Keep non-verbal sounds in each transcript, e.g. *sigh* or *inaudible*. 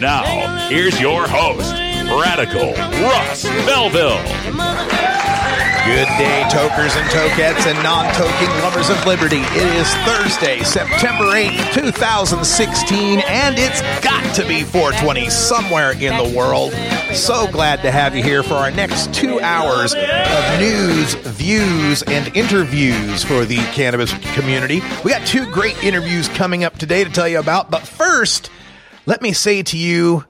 Now, here's your host, Radical Russ Belville. Good day, tokers and tokettes and non-toking lovers of liberty. It is Thursday, September 8th, 2016, and it's got to be 420 somewhere in the world. So glad to have you here for our next two hours of news, views, and interviews for the cannabis community. We got two great interviews coming up today to tell you about, but first, let me say to you,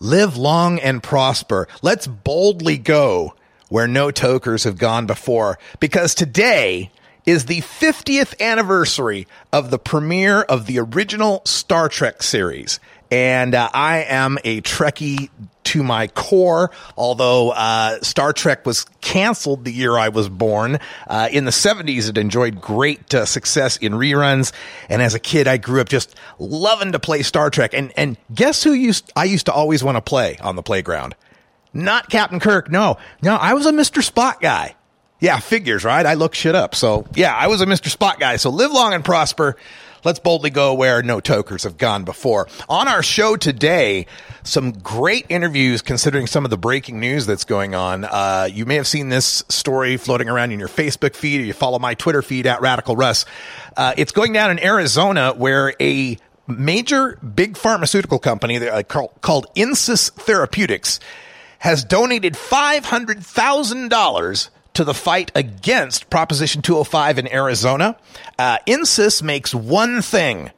live long and prosper. Let's boldly go where no tokers have gone before because today is the 50th anniversary of the premiere of the original Star Trek series. And uh, I am a Trekkie to my core, although uh, Star Trek was canceled the year I was born. Uh, in the 70s, it enjoyed great uh, success in reruns. And as a kid, I grew up just loving to play Star Trek. And, and guess who used, I used to always want to play on the playground? Not Captain Kirk. No, no, I was a Mr. Spock guy. Yeah, figures, right? I look shit up. So yeah, I was a Mr. Spock guy. So live long and prosper. Let's boldly go where no tokers have gone before. On our show today, some great interviews considering some of the breaking news that's going on. Uh, you may have seen this story floating around in your Facebook feed or you follow my Twitter feed at Radical Russ. Uh, it's going down in Arizona where a major big pharmaceutical company uh, called, Insys Therapeutics has donated $500,000 to the fight against Proposition 205 in Arizona. Uh, Insys makes one thing.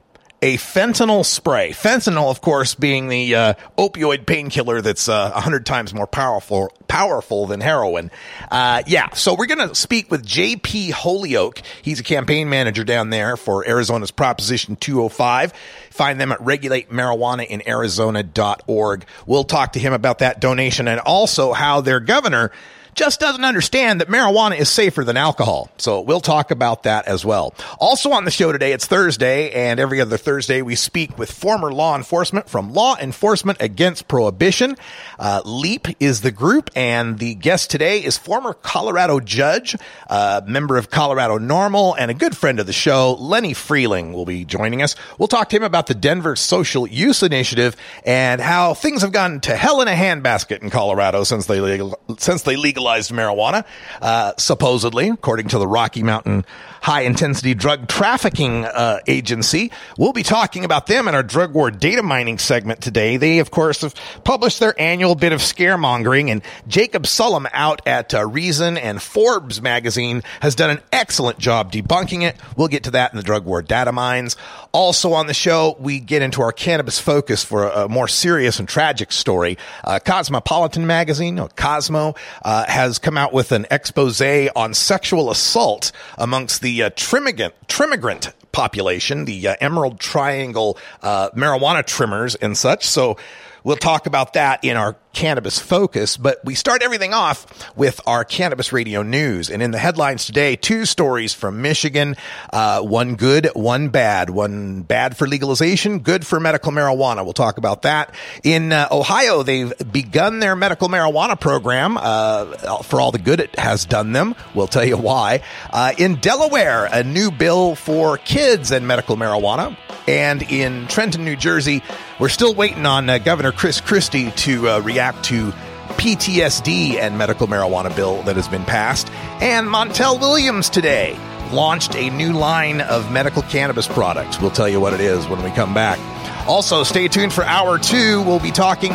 A fentanyl spray. Fentanyl, of course, being the uh, opioid painkiller that's uh, a hundred times more powerful powerful than heroin. Uh, yeah, so we're going to speak with J.P. Holyoke. He's a campaign manager down there for Arizona's Proposition 205. Find them at regulatemarijuanainarizona.org. We'll talk to him about that donation and also how their governor just doesn't understand that marijuana is safer than alcohol. So we'll talk about that as well. Also on the show today, it's Thursday, and every other Thursday we speak with former law enforcement from Law Enforcement Against Prohibition. Uh, LEAP is the group, and the guest today is former Colorado judge, uh, member of Colorado NORML, and a good friend of the show, Lenny Frieling will be joining us. We'll talk to him about the Denver Social Use Initiative and how things have gone to hell in a handbasket in Colorado since they legal, since they legalized marijuana, uh, supposedly, according to the Rocky Mountain High Intensity Drug Trafficking uh, Agency. We'll be talking about them in our drug war data mining segment today. They, of course, have published their annual bit of scaremongering, and Jacob Sullum out at uh, Reason and Forbes magazine has done an excellent job debunking it. We'll get to that in the drug war data mines. Also on the show, we get into our cannabis focus for a, a more serious and tragic story. Uh, Cosmopolitan magazine, no, Cosmo, uh, has come out with an expose on sexual assault amongst the uh, trimmigrant, trimmigrant population, the uh, Emerald Triangle uh, marijuana trimmers and such. So we'll talk about that in our cannabis focus, but we start everything off with our cannabis radio news. And in the headlines today, two stories from Michigan, uh, one good, one bad, one bad for legalization, good for medical marijuana. We'll talk about that. In uh, Ohio, they've begun their medical marijuana program uh, for all the good it has done them. We'll tell you why. Uh, in Delaware, a new bill for kids and medical marijuana. And in Trenton, New Jersey, we're still waiting on uh, Governor Chris Christie to uh, react to PTSD and medical marijuana bill that has been passed. And Montel Williams today launched a new line of medical cannabis products. We'll tell you what it is when we come back. Also, stay tuned for hour two. We'll be talking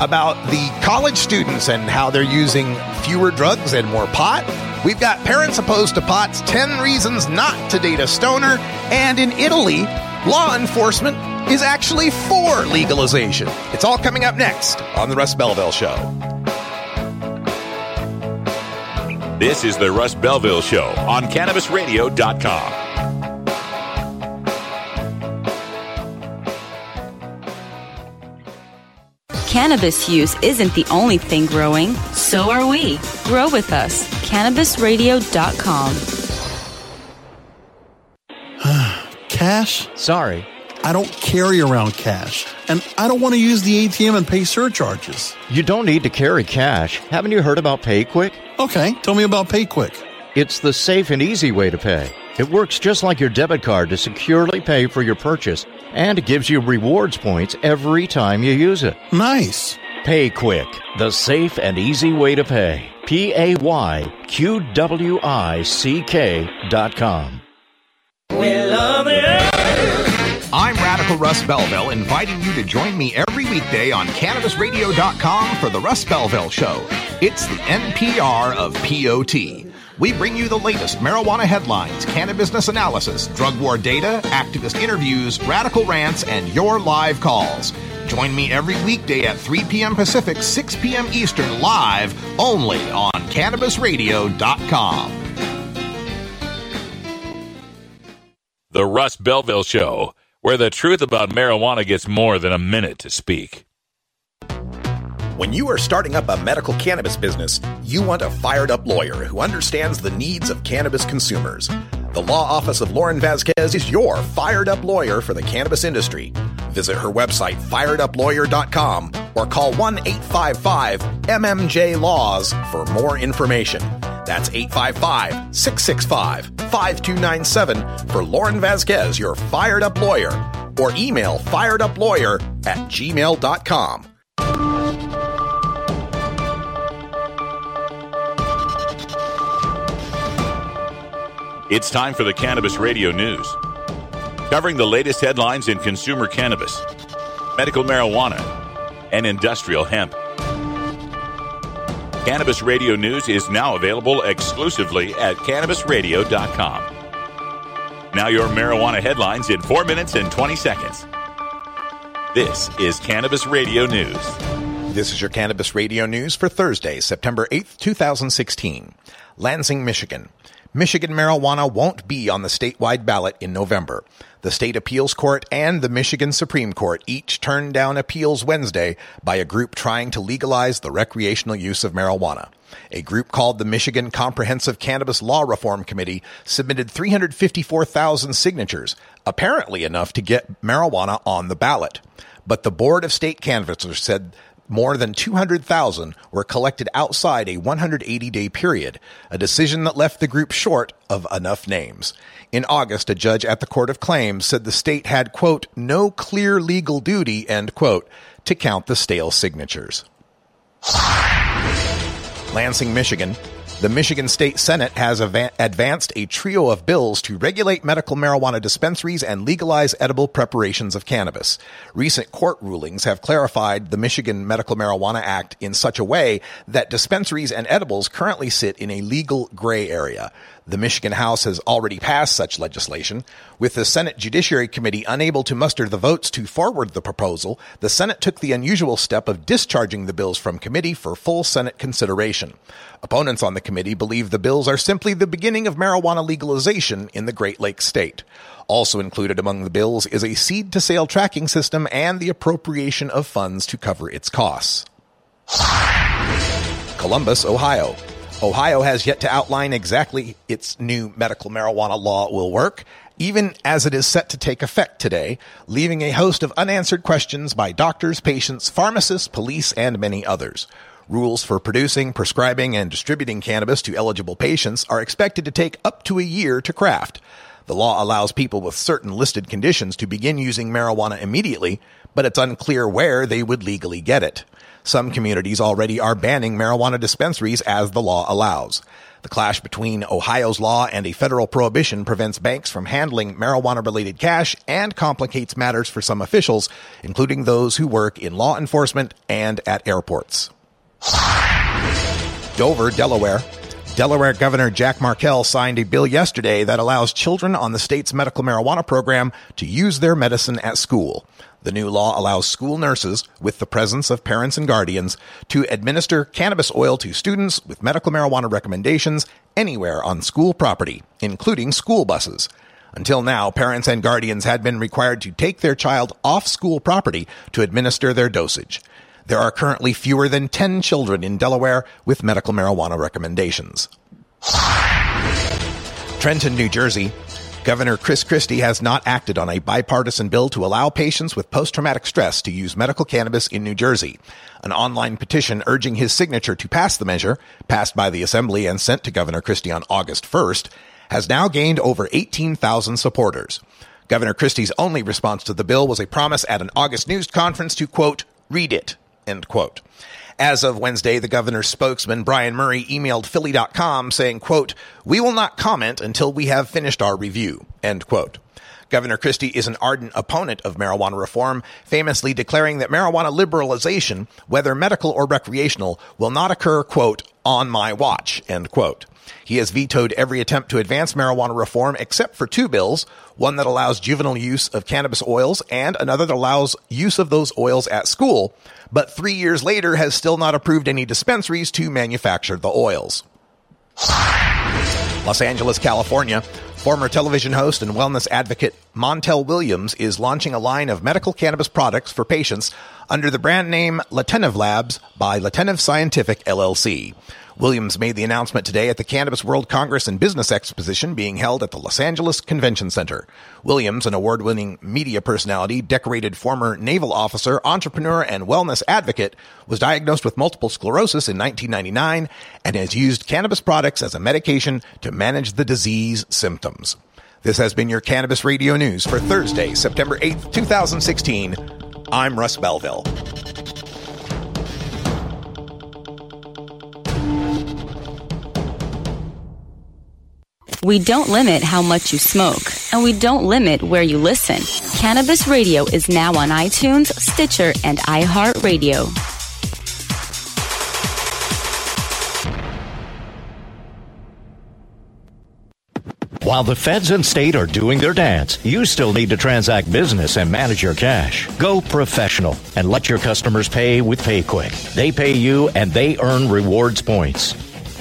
about the college students and how they're using fewer drugs and more pot. We've got parents opposed to pot's 10 reasons not to date a stoner. And in Italy, law enforcement is actually for legalization. It's all coming up next on The Russ Belville Show. This is the Russ Belville Show on CannabisRadio.com. Cannabis use isn't the only thing growing. So are we. Grow with us. CannabisRadio.com. *sighs* Cash? Sorry. I don't carry around cash, and I don't want to use the ATM and pay surcharges. You don't need to carry cash. Haven't you heard about PayQwick? Okay, tell me about PayQwick. It's the safe and easy way to pay. It works just like your debit card to securely pay for your purchase and gives you rewards points every time you use it. Nice. PayQwick, the safe and easy way to pay. P A Y Q W I C K dot com. I'm Radical Russ Belville, inviting you to join me every weekday on CannabisRadio.com for the Russ Belville Show. It's the NPR of POT. We bring you the latest marijuana headlines, cannabis analysis, drug war data, activist interviews, radical rants, and your live calls. Join me every weekday at 3 p.m. Pacific, 6 p.m. Eastern, live only on CannabisRadio.com. The Russ Belville Show, where the truth about marijuana gets more than a minute to speak. When you are starting up a medical cannabis business, you want a fired up lawyer who understands the needs of cannabis consumers. The law office of Lauren Vasquez is your fired up lawyer for the cannabis industry. Visit her website, firedupLawyer.com, or call 1 855 MMJ Laws for more information. That's 855 665 5297 for Lauren Vasquez, your fired up lawyer, or email fireduplawyer at gmail.com. It's time for the Cannabis Radio News. Covering the latest headlines in consumer cannabis, medical marijuana, and industrial hemp. Cannabis Radio News is now available exclusively at cannabisradio.com. Now, your marijuana headlines in 4 minutes and 20 seconds. This is Cannabis Radio News. This is your Cannabis Radio News for Thursday, September 8th, 2016. Lansing, Michigan. Michigan marijuana won't be on the statewide ballot in November. The state appeals court and the Michigan Supreme Court each turned down appeals Wednesday by a group trying to legalize the recreational use of marijuana. A group called the Michigan Comprehensive Cannabis Law Reform Committee submitted 354,000 signatures, apparently enough to get marijuana on the ballot. But the Board of State Canvassers said more than 200,000 were collected outside a 180 day period, a decision that left the group short of enough names. In August, a judge at the Court of Claims said the state had, quote, no clear legal duty, end quote, to count the stale signatures. Lansing, Michigan. The Michigan State Senate has ava- advanced a trio of bills to regulate medical marijuana dispensaries and legalize edible preparations of cannabis. Recent court rulings have clarified the Michigan Medical Marijuana Act in such a way that dispensaries and edibles currently sit in a legal gray area. The Michigan House has already passed such legislation. With the Senate Judiciary Committee unable to muster the votes to forward the proposal, the Senate took the unusual step of discharging the bills from committee for full Senate consideration. Opponents on the committee believe the bills are simply the beginning of marijuana legalization in the Great Lakes state. Also included among the bills is a seed to sale tracking system and the appropriation of funds to cover its costs. Columbus, Ohio. Ohio has yet to outline exactly its new medical marijuana law will work, even as it is set to take effect today, leaving a host of unanswered questions by doctors, patients, pharmacists, police, and many others. Rules for producing, prescribing, and distributing cannabis to eligible patients are expected to take up to a year to craft. The law allows people with certain listed conditions to begin using marijuana immediately, but it's unclear where they would legally get it. Some communities already are banning marijuana dispensaries as the law allows. The clash between Ohio's law and a federal prohibition prevents banks from handling marijuana related cash and complicates matters for some officials, including those who work in law enforcement and at airports. Dover, Delaware. Delaware Governor Jack Markell signed a bill yesterday that allows children on the state's medical marijuana program to use their medicine at school. The new law allows school nurses, with the presence of parents and guardians, to administer cannabis oil to students with medical marijuana recommendations anywhere on school property, including school buses. Until now, parents and guardians had been required to take their child off school property to administer their dosage. There are currently fewer than 10 children in Delaware with medical marijuana recommendations. Trenton, New Jersey. Governor Chris Christie has not acted on a bipartisan bill to allow patients with post-traumatic stress to use medical cannabis in New Jersey. An online petition urging his signature to pass the measure, passed by the Assembly and sent to Governor Christie on August 1st, has now gained over 18,000 supporters. Governor Christie's only response to the bill was a promise at an August news conference to quote, read it, end quote. As of Wednesday, the governor's spokesman, Brian Murray, emailed Philly.com saying, quote, we will not comment until we have finished our review, end quote. Governor Christie is an ardent opponent of marijuana reform, famously declaring that marijuana liberalization, whether medical or recreational, will not occur, quote, on my watch, end quote. He has vetoed every attempt to advance marijuana reform except for two bills, one that allows juvenile use of cannabis oils and another that allows use of those oils at school, but three years later has still not approved any dispensaries to manufacture the oils. Los Angeles, California. Former television host and wellness advocate Montel Williams is launching a line of medical cannabis products for patients under the brand name Lenitiv Labs by Lenitiv Scientific LLC. Williams made the announcement today at the Cannabis World Congress and Business Exposition being held at the Los Angeles Convention Center. Williams, an award-winning media personality, decorated former naval officer, entrepreneur, and wellness advocate, was diagnosed with multiple sclerosis in 1999 and has used cannabis products as a medication to manage the disease symptoms. This has been your Cannabis Radio News for Thursday, September 8th, 2016. I'm Russ Belville. We don't limit how much you smoke, and we don't limit where you listen. Cannabis Radio is now on iTunes, Stitcher, and iHeartRadio. While the feds and state are doing their dance, you still need to transact business and manage your cash. Go professional and let your customers pay with PayQwick. They pay you and they earn rewards points.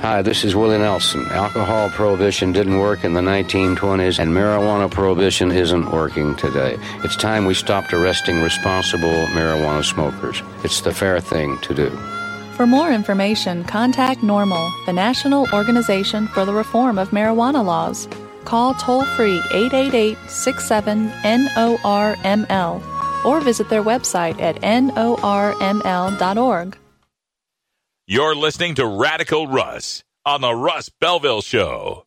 Hi, this is Willie Nelson. Alcohol prohibition didn't work in the 1920s, and marijuana prohibition isn't working today. It's time we stopped arresting responsible marijuana smokers. It's the fair thing to do. For more information, contact NORML, the National Organization for the Reform of Marijuana Laws. Call toll free 888 67 NORML or visit their website at norml.org. You're listening to Radical Russ on the Russ Belville Show.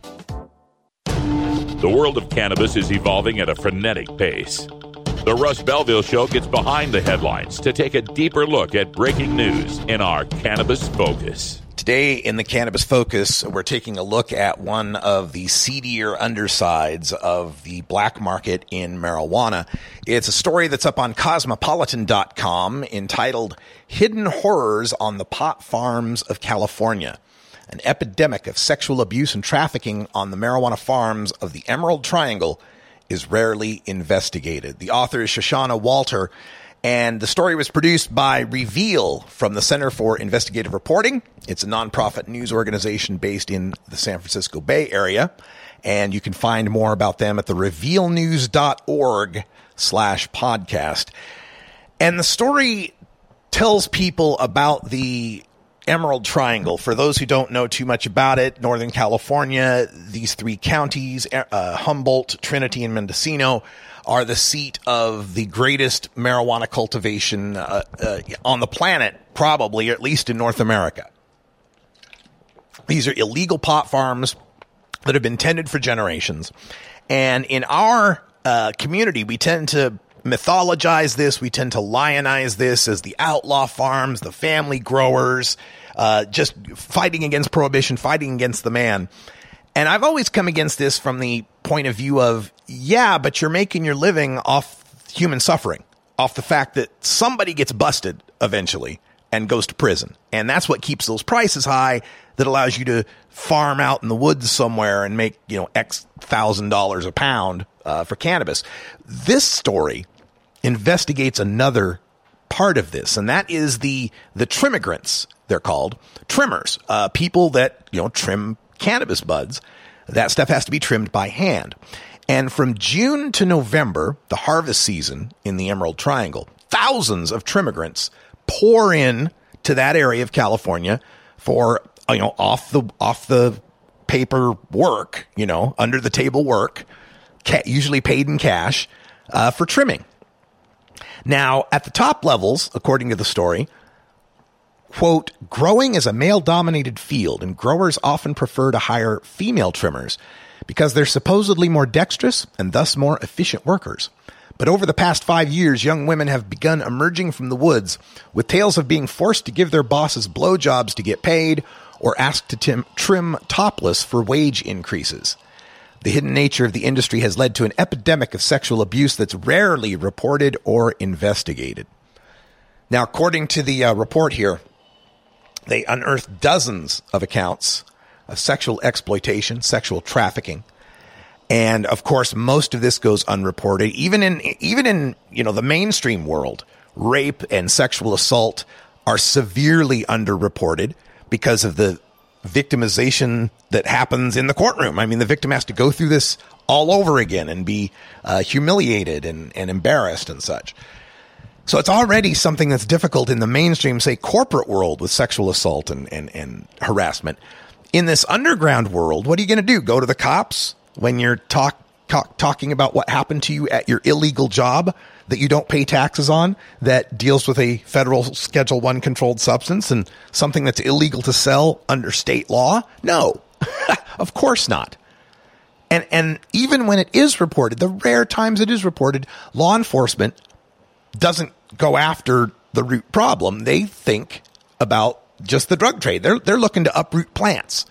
The world of cannabis is evolving at a frenetic pace. The Russ Belville Show gets behind the headlines to take a deeper look at breaking news in our Cannabis Focus. Today in the Cannabis Focus, we're taking a look at one of the seedier undersides of the black market in marijuana. It's a story that's up on cosmopolitan.com entitled Hidden Horrors on the Pot Farms of California. An epidemic of sexual abuse and trafficking on the marijuana farms of the Emerald Triangle is rarely investigated. The author is Shoshana Walter, and the story was produced by Reveal from the Center for Investigative Reporting. It's a nonprofit news organization based in the San Francisco Bay Area, and you can find more about them at the revealnews.org slash podcast. And the story tells people about the Emerald Triangle. For those who don't know too much about it, Northern California, these three counties, uh, Humboldt, Trinity, and Mendocino, are the seat of the greatest marijuana cultivation uh, uh, on the planet, probably, or at least in North America. These are illegal pot farms that have been tended for generations. And in our uh, community, we tend to mythologize this. We tend to lionize this as the outlaw farms, the family growers, uh, just fighting against prohibition, fighting against the man. And I've always come against this from the point of view of, yeah, but you're making your living off human suffering, off the fact that somebody gets busted eventually and goes to prison. And that's what keeps those prices high that allows you to farm out in the woods somewhere and make, you know, X thousand dollars a pound uh, for cannabis. This story investigates another part of this, and that is the the trimmigrants. They're called trimmers, uh, people that you know trim cannabis buds. That stuff has to be trimmed by hand. And from June to November, the harvest season in the Emerald Triangle, thousands of trimmigrants pour in to that area of California for you know off the off the paper work, you know, under the table work, usually paid in cash uh, for trimming. Now, at the top levels, according to the story, quote, growing is a male dominated field, and growers often prefer to hire female trimmers because they're supposedly more dexterous and thus more efficient workers. But over the past five years, young women have begun emerging from the woods with tales of being forced to give their bosses blowjobs to get paid or asked to trim topless for wage increases. The hidden nature of the industry has led to an epidemic of sexual abuse that's rarely reported or investigated. Now, according to the uh, report here, they unearthed dozens of accounts of sexual exploitation, sexual trafficking. And of course, most of this goes unreported. Even in, even in, you know, the mainstream world, rape and sexual assault are severely underreported because of the victimization that happens in the courtroom. I mean, the victim has to go through this all over again and be uh, humiliated and, and embarrassed and such. So it's already something that's difficult in the mainstream, say, corporate world with sexual assault and, and, and harassment. In this underground world, what are you going to do? Go to the cops when you're talk, talk, talking about what happened to you at your illegal job that you don't pay taxes on that deals with a federal schedule one controlled substance and something that's illegal to sell under state law? No, *laughs* of course not. And, and even when it is reported, the rare times it is reported, law enforcement doesn't go after the root problem. They think about just the drug trade. They're, they're looking to uproot plants.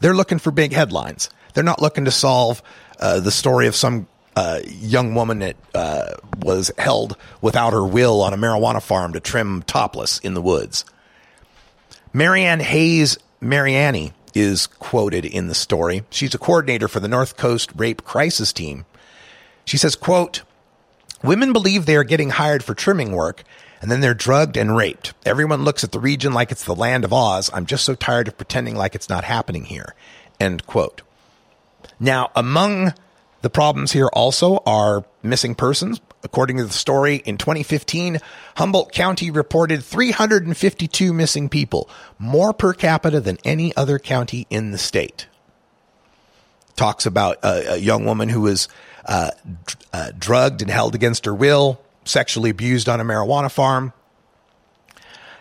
They're looking for big headlines. They're not looking to solve uh, the story of some young woman that uh, was held without her will on a marijuana farm to trim topless in the woods. Marianne Hayes Mariani is quoted in the story. She's a coordinator for the North Coast Rape Crisis Team. She says, quote, Women believe they are getting hired for trimming work and then they're drugged and raped. Everyone looks at the region like it's the land of Oz. I'm just so tired of pretending like it's not happening here. End quote. Now, among the problems here also are missing persons. According to the story, in 2015, Humboldt County reported 352 missing people, more per capita than any other county in the state. Talks about a, a young woman who was uh, uh, drugged and held against her will, sexually abused on a marijuana farm.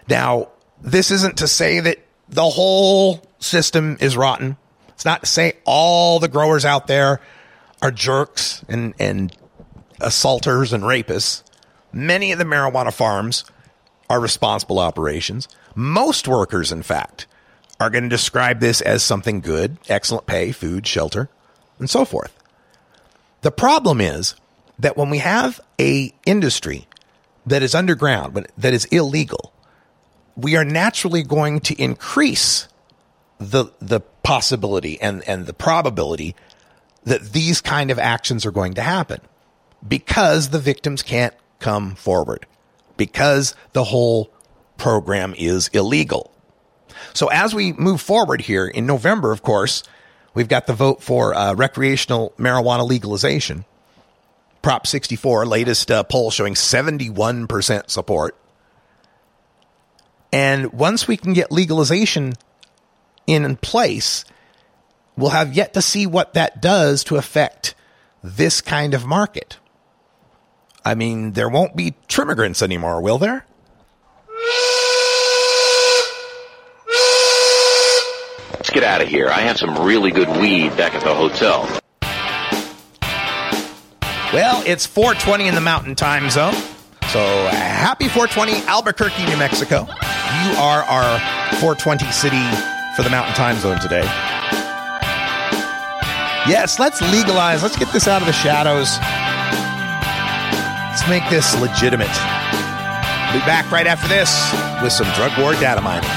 Now, this isn't to say that the whole system is rotten. It's not to say all the growers out there are jerks and, and assaulters and rapists. Many of the marijuana farms are responsible operations. Most workers, in fact, are going to describe this as something good, excellent pay, food, shelter, and so forth. The problem is that when we have a industry that is underground, that is illegal, we are naturally going to increase the the possibility and, and the probability that these kind of actions are going to happen because the victims can't come forward because the whole program is illegal. So as we move forward here in November, of course, we've got the vote for uh, recreational marijuana legalization. Prop 64, latest uh, poll showing 71% support. And once we can get legalization in place, we'll have yet to see what that does to affect this kind of market. I mean, there won't be trimmigrants anymore, will there? Let's get out of here. I have some really good weed back at the hotel. Well, it's 420 in the mountain time zone. So happy 420 Albuquerque, New Mexico. You are our 420 city for the mountain time zone today. Yes, let's legalize. Let's get this out of the shadows. Let's make this legitimate. Be back right after this with some drug war data mining.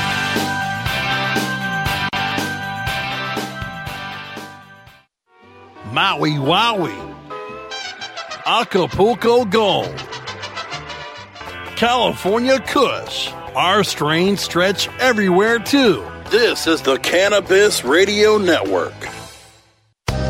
Maui Wowie. Acapulco Gold. California Kush. Our strains stretch everywhere too. This is the Cannabis Radio Network.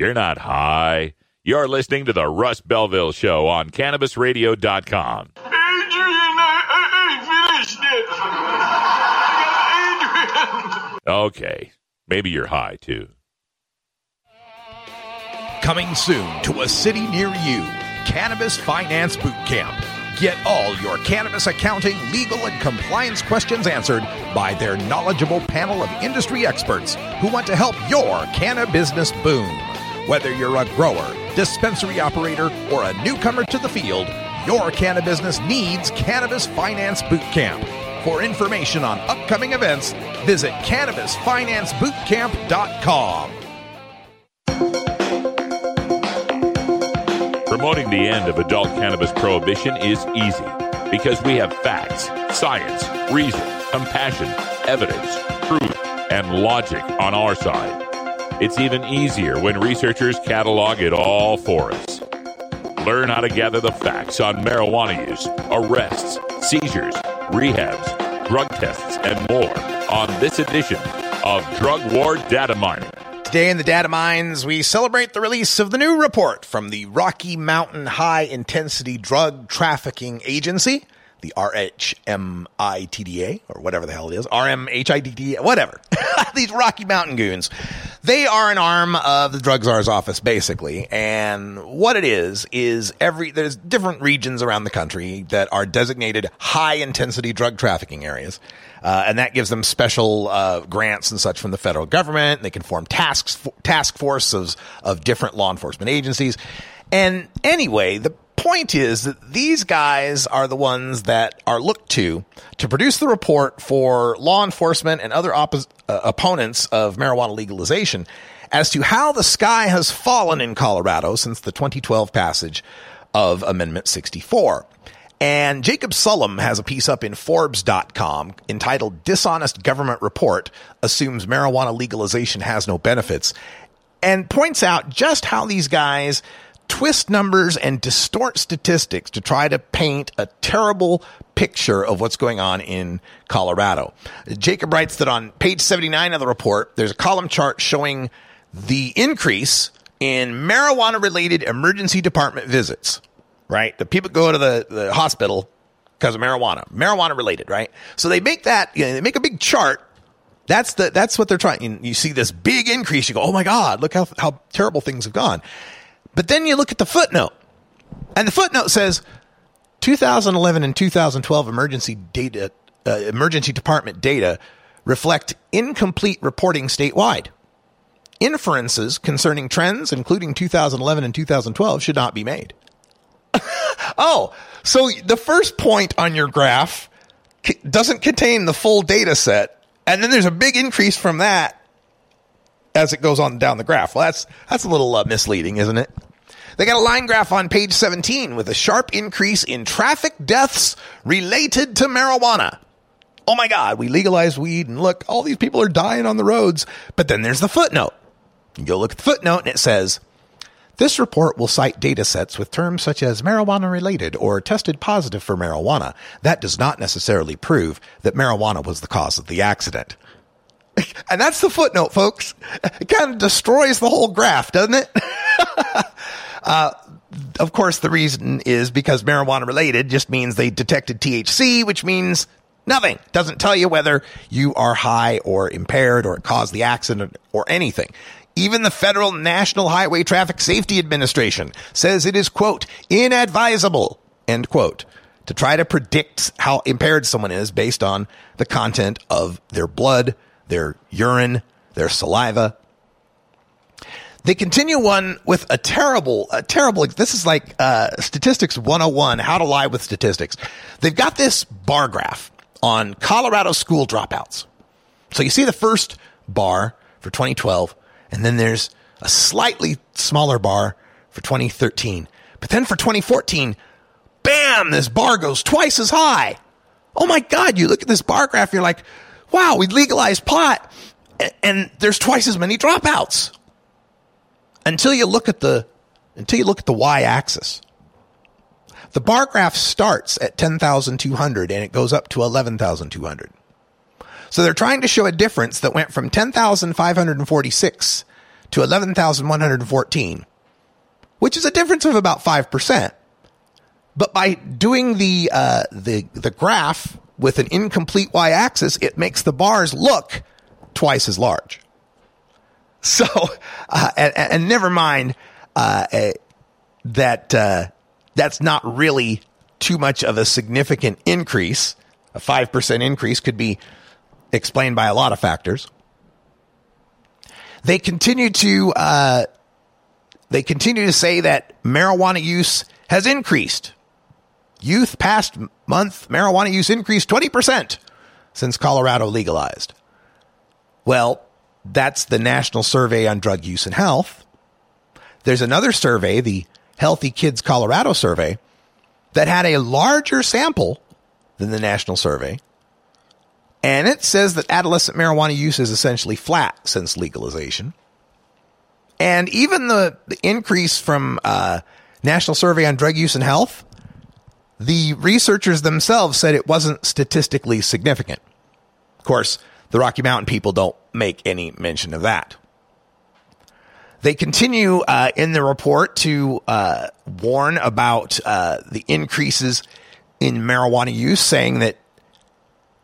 You're not high. You're listening to the Russ Belville Show on CannabisRadio.com. Adrian, I, I. Okay, maybe you're high too. Coming soon to a city near you, Cannabis Finance Boot Camp. Get all your cannabis accounting, legal, and compliance questions answered by their knowledgeable panel of industry experts who want to help your cannabis business boom. Whether you're a grower, dispensary operator, or a newcomer to the field, your cannabis business needs Cannabis Finance Boot Camp. For information on upcoming events, visit cannabisfinancebootcamp.com. Promoting the end of adult cannabis prohibition is easy because we have facts, science, reason, compassion, evidence, truth, and logic on our side. It's even easier when researchers catalog it all for us. Learn how to gather the facts on marijuana use, arrests, seizures, rehabs, drug tests, and more on this edition of Drug War Data Mining. Today in the data mines, we celebrate the release of the new report from the Rocky Mountain High Intensity Drug Trafficking Agency, the RHMITDA, or whatever the hell it is, RMHIDDA, whatever. *laughs* These Rocky Mountain goons. They are an arm of the drug czar's office, basically. And what it is, is every, there's different regions around the country that are designated high intensity drug trafficking areas. Uh, and that gives them special uh, grants and such from the federal government. They can form tasks, task forces of different law enforcement agencies. And anyway, the point is that these guys are the ones that are looked to to produce the report for law enforcement and other uh, opponents of marijuana legalization as to how the sky has fallen in Colorado since the 2012 passage of Amendment 64. And Jacob Sullum has a piece up in Forbes.com entitled Dishonest Government Report Assumes Marijuana Legalization Has No Benefits and points out just how these guys twist numbers and distort statistics to try to paint a terrible picture of what's going on in Colorado. Jacob writes that on page 79 of the report, there's a column chart showing the increase in marijuana related emergency department visits, right? The people go to the, the hospital because of marijuana, marijuana related, right? So they make that, you know, they make a big chart that's the that's what they're trying. You see this big increase. You go, oh my god, look how how terrible things have gone. But then you look at the footnote, and the footnote says 2011 and 2012 emergency data, uh, emergency department data reflect incomplete reporting statewide. Inferences concerning trends, including 2011 and 2012, should not be made. *laughs* oh, so the first point on your graph doesn't contain the full data set, and then there's a big increase from that as it goes on down the graph. Well, that's that's a little uh, misleading, isn't it? They got a line graph on page 17 with a sharp increase in traffic deaths related to marijuana. Oh my God, we legalized weed and look, all these people are dying on the roads. But then there's the footnote. You go look at the footnote and it says, this report will cite data sets with terms such as marijuana related or tested positive for marijuana. That does not necessarily prove that marijuana was the cause of the accident. *laughs* And that's the footnote, folks. It kind of destroys the whole graph, doesn't it? *laughs* uh, of course, the reason is because marijuana related just means they detected THC, which means nothing. Doesn't tell you whether you are high or impaired or it caused the accident or anything. Even the Federal National Highway Traffic Safety Administration says it is, quote, inadvisable, end quote, to try to predict how impaired someone is based on the content of their blood, their urine, their saliva. They continue one with a terrible, a terrible, this is like uh, Statistics 101, how to lie with statistics. They've got this bar graph on Colorado school dropouts. So you see the first bar for 2012, and then there's a slightly smaller bar for 2013. But then for 2014, bam, this bar goes twice as high. Oh my God, you look at this bar graph, you're like, wow, we legalized pot, and there's twice as many dropouts. Until you look at the until you look at the y-axis. The bar graph starts at 10,200 and it goes up to 11,200. So they're trying to show a difference that went from 10,546 to 11,114, which is a difference of about 5%. But by doing the, uh, the, the graph with an incomplete y-axis, it makes the bars look twice as large. *laughs* So, uh, and, and, never mind uh, uh, that uh, that's not really too much of a significant increase. A five percent increase could be explained by a lot of factors. They continue to uh, they continue to say that marijuana use has increased. Youth past month marijuana use increased twenty percent since Colorado legalized. Well, that's the National Survey on Drug Use and Health. There's another survey, the Healthy Kids Colorado survey, that had a larger sample than the national survey. And it says that adolescent marijuana use is essentially flat since legalization. And even the, the increase from uh, National Survey on Drug Use and Health, the researchers themselves said it wasn't statistically significant. Of course, the Rocky Mountain people don't make any mention of that. They continue uh, in the report to uh, warn about uh, the increases in marijuana use, saying that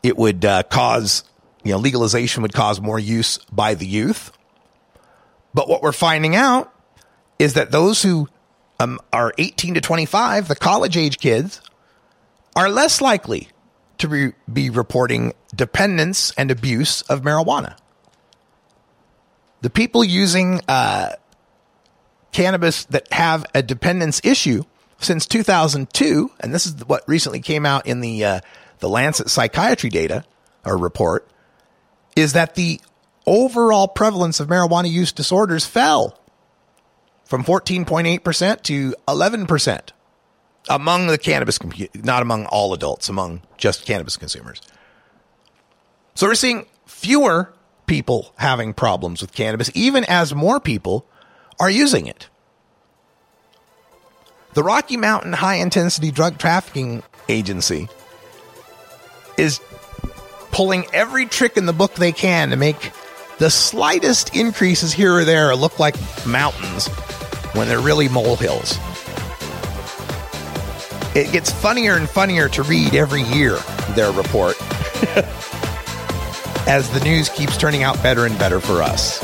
it would uh, cause, you know, legalization would cause more use by the youth. But what we're finding out is that those who um, are 18 to 25, the college age kids, are less likely to re- be reporting dependence and abuse of marijuana. The people using uh, cannabis that have a dependence issue since 2002, and this is what recently came out in the uh, the Lancet Psychiatry data or report, is that the overall prevalence of marijuana use disorders fell from 14.8% to 11% among the cannabis, not among all adults, among just cannabis consumers. So we're seeing fewer people having problems with cannabis, even as more people are using it. The Rocky Mountain High Intensity Drug Trafficking Agency is pulling every trick in the book they can to make the slightest increases here or there look like mountains when they're really molehills. It gets funnier and funnier to read every year, their report. *laughs* as the news keeps turning out better and better for us.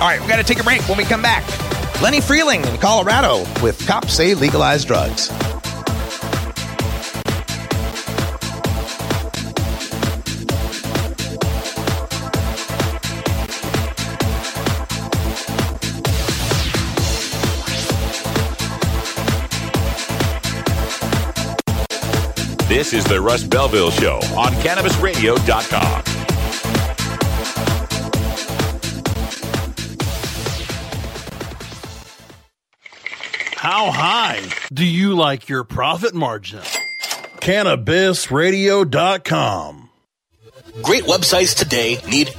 All right, we got to take a break when we come back. Lenny Frieling in Colorado with Cops Say Legalized Drugs. This is the Russ Belville Show on CannabisRadio.com. How high do you like your profit margin? CannabisRadio.com. Great websites today need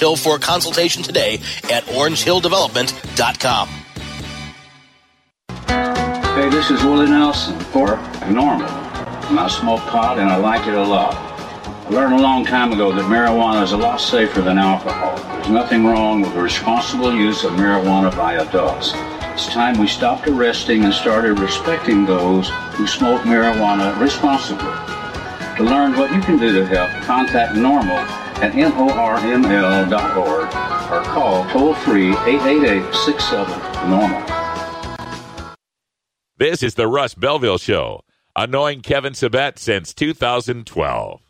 Hill for a consultation today at orangehilldevelopment.com. Hey, this is Willie Nelson for NORML. And I smoke pot and I like it a lot. I learned a long time ago that marijuana is a lot safer than alcohol. There's nothing wrong with the responsible use of marijuana by adults. It's time we stopped arresting and started respecting those who smoke marijuana responsibly. To learn what you can do to help, contact NORML at norml.org or call toll free 888 67 NORML. This is the Russ Belville Show, annoying Kevin Sabet since 2012.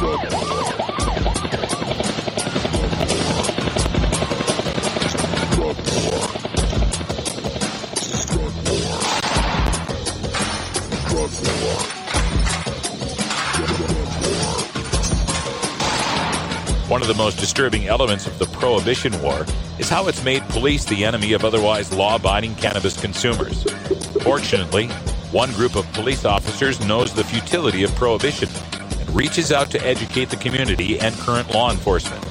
One of the most disturbing elements of the Prohibition War is how it's made police the enemy of otherwise law abiding cannabis consumers. Fortunately, one group of police officers knows the futility of prohibition reaches out to educate the community and current law enforcement.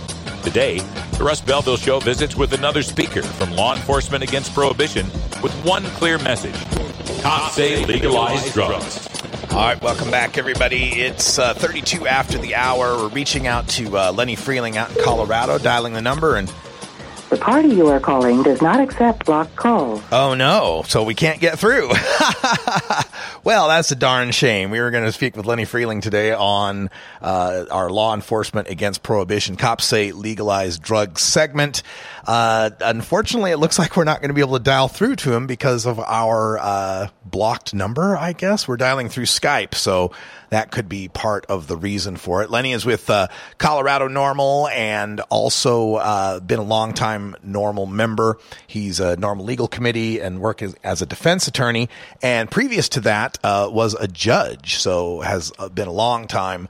Today, the Russ Belville Show visits with another speaker from Law Enforcement Against Prohibition with one clear message Cops say legalize drugs. All right, welcome back, everybody. It's uh, 32 after the hour. We're reaching out to uh, Lenny Frieling out in Colorado, dialing the number, and The party you are calling does not accept blocked calls. oh no, so we can't get through. *laughs* well, that's a darn shame. We were going to speak with Lenny Frieling today on uh, our law enforcement against prohibition. Cops say legalized drugs segment. Uh, unfortunately, it looks like we're not going to be able to dial through to him because of our uh, blocked number. I guess we're dialing through Skype, so that could be part of the reason for it. Lenny is with uh, Colorado NORML and also uh, been a long time NORML member. He's a NORML Legal Committee and work as, as a defense attorney. And previous to that, uh, was a judge. So has uh, been a long time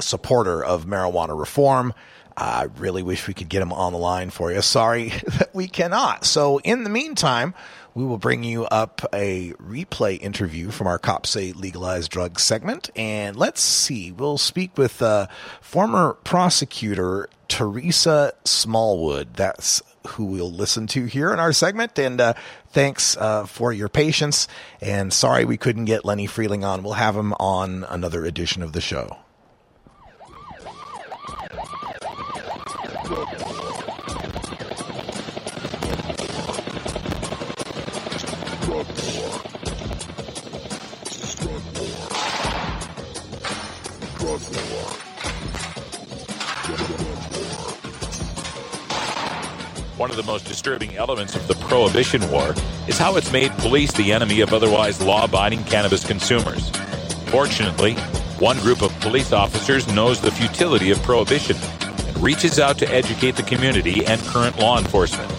supporter of marijuana reform. I really wish we could get him on the line for you. Sorry *laughs* that we cannot. So in the meantime, we will bring you up a replay interview from our Cops Say Legalized Drugs segment. And let's see, we'll speak with uh, former prosecutor Teresa Smallwood. That's who we'll listen to here in our segment. And uh, thanks uh, for your patience. And sorry we couldn't get Lenny Frieling on. We'll have him on another edition of the show. One of the most disturbing elements of the Prohibition War is how it's made police the enemy of otherwise law abiding cannabis consumers. Fortunately, one group of police officers knows the futility of prohibition and reaches out to educate the community and current law enforcement.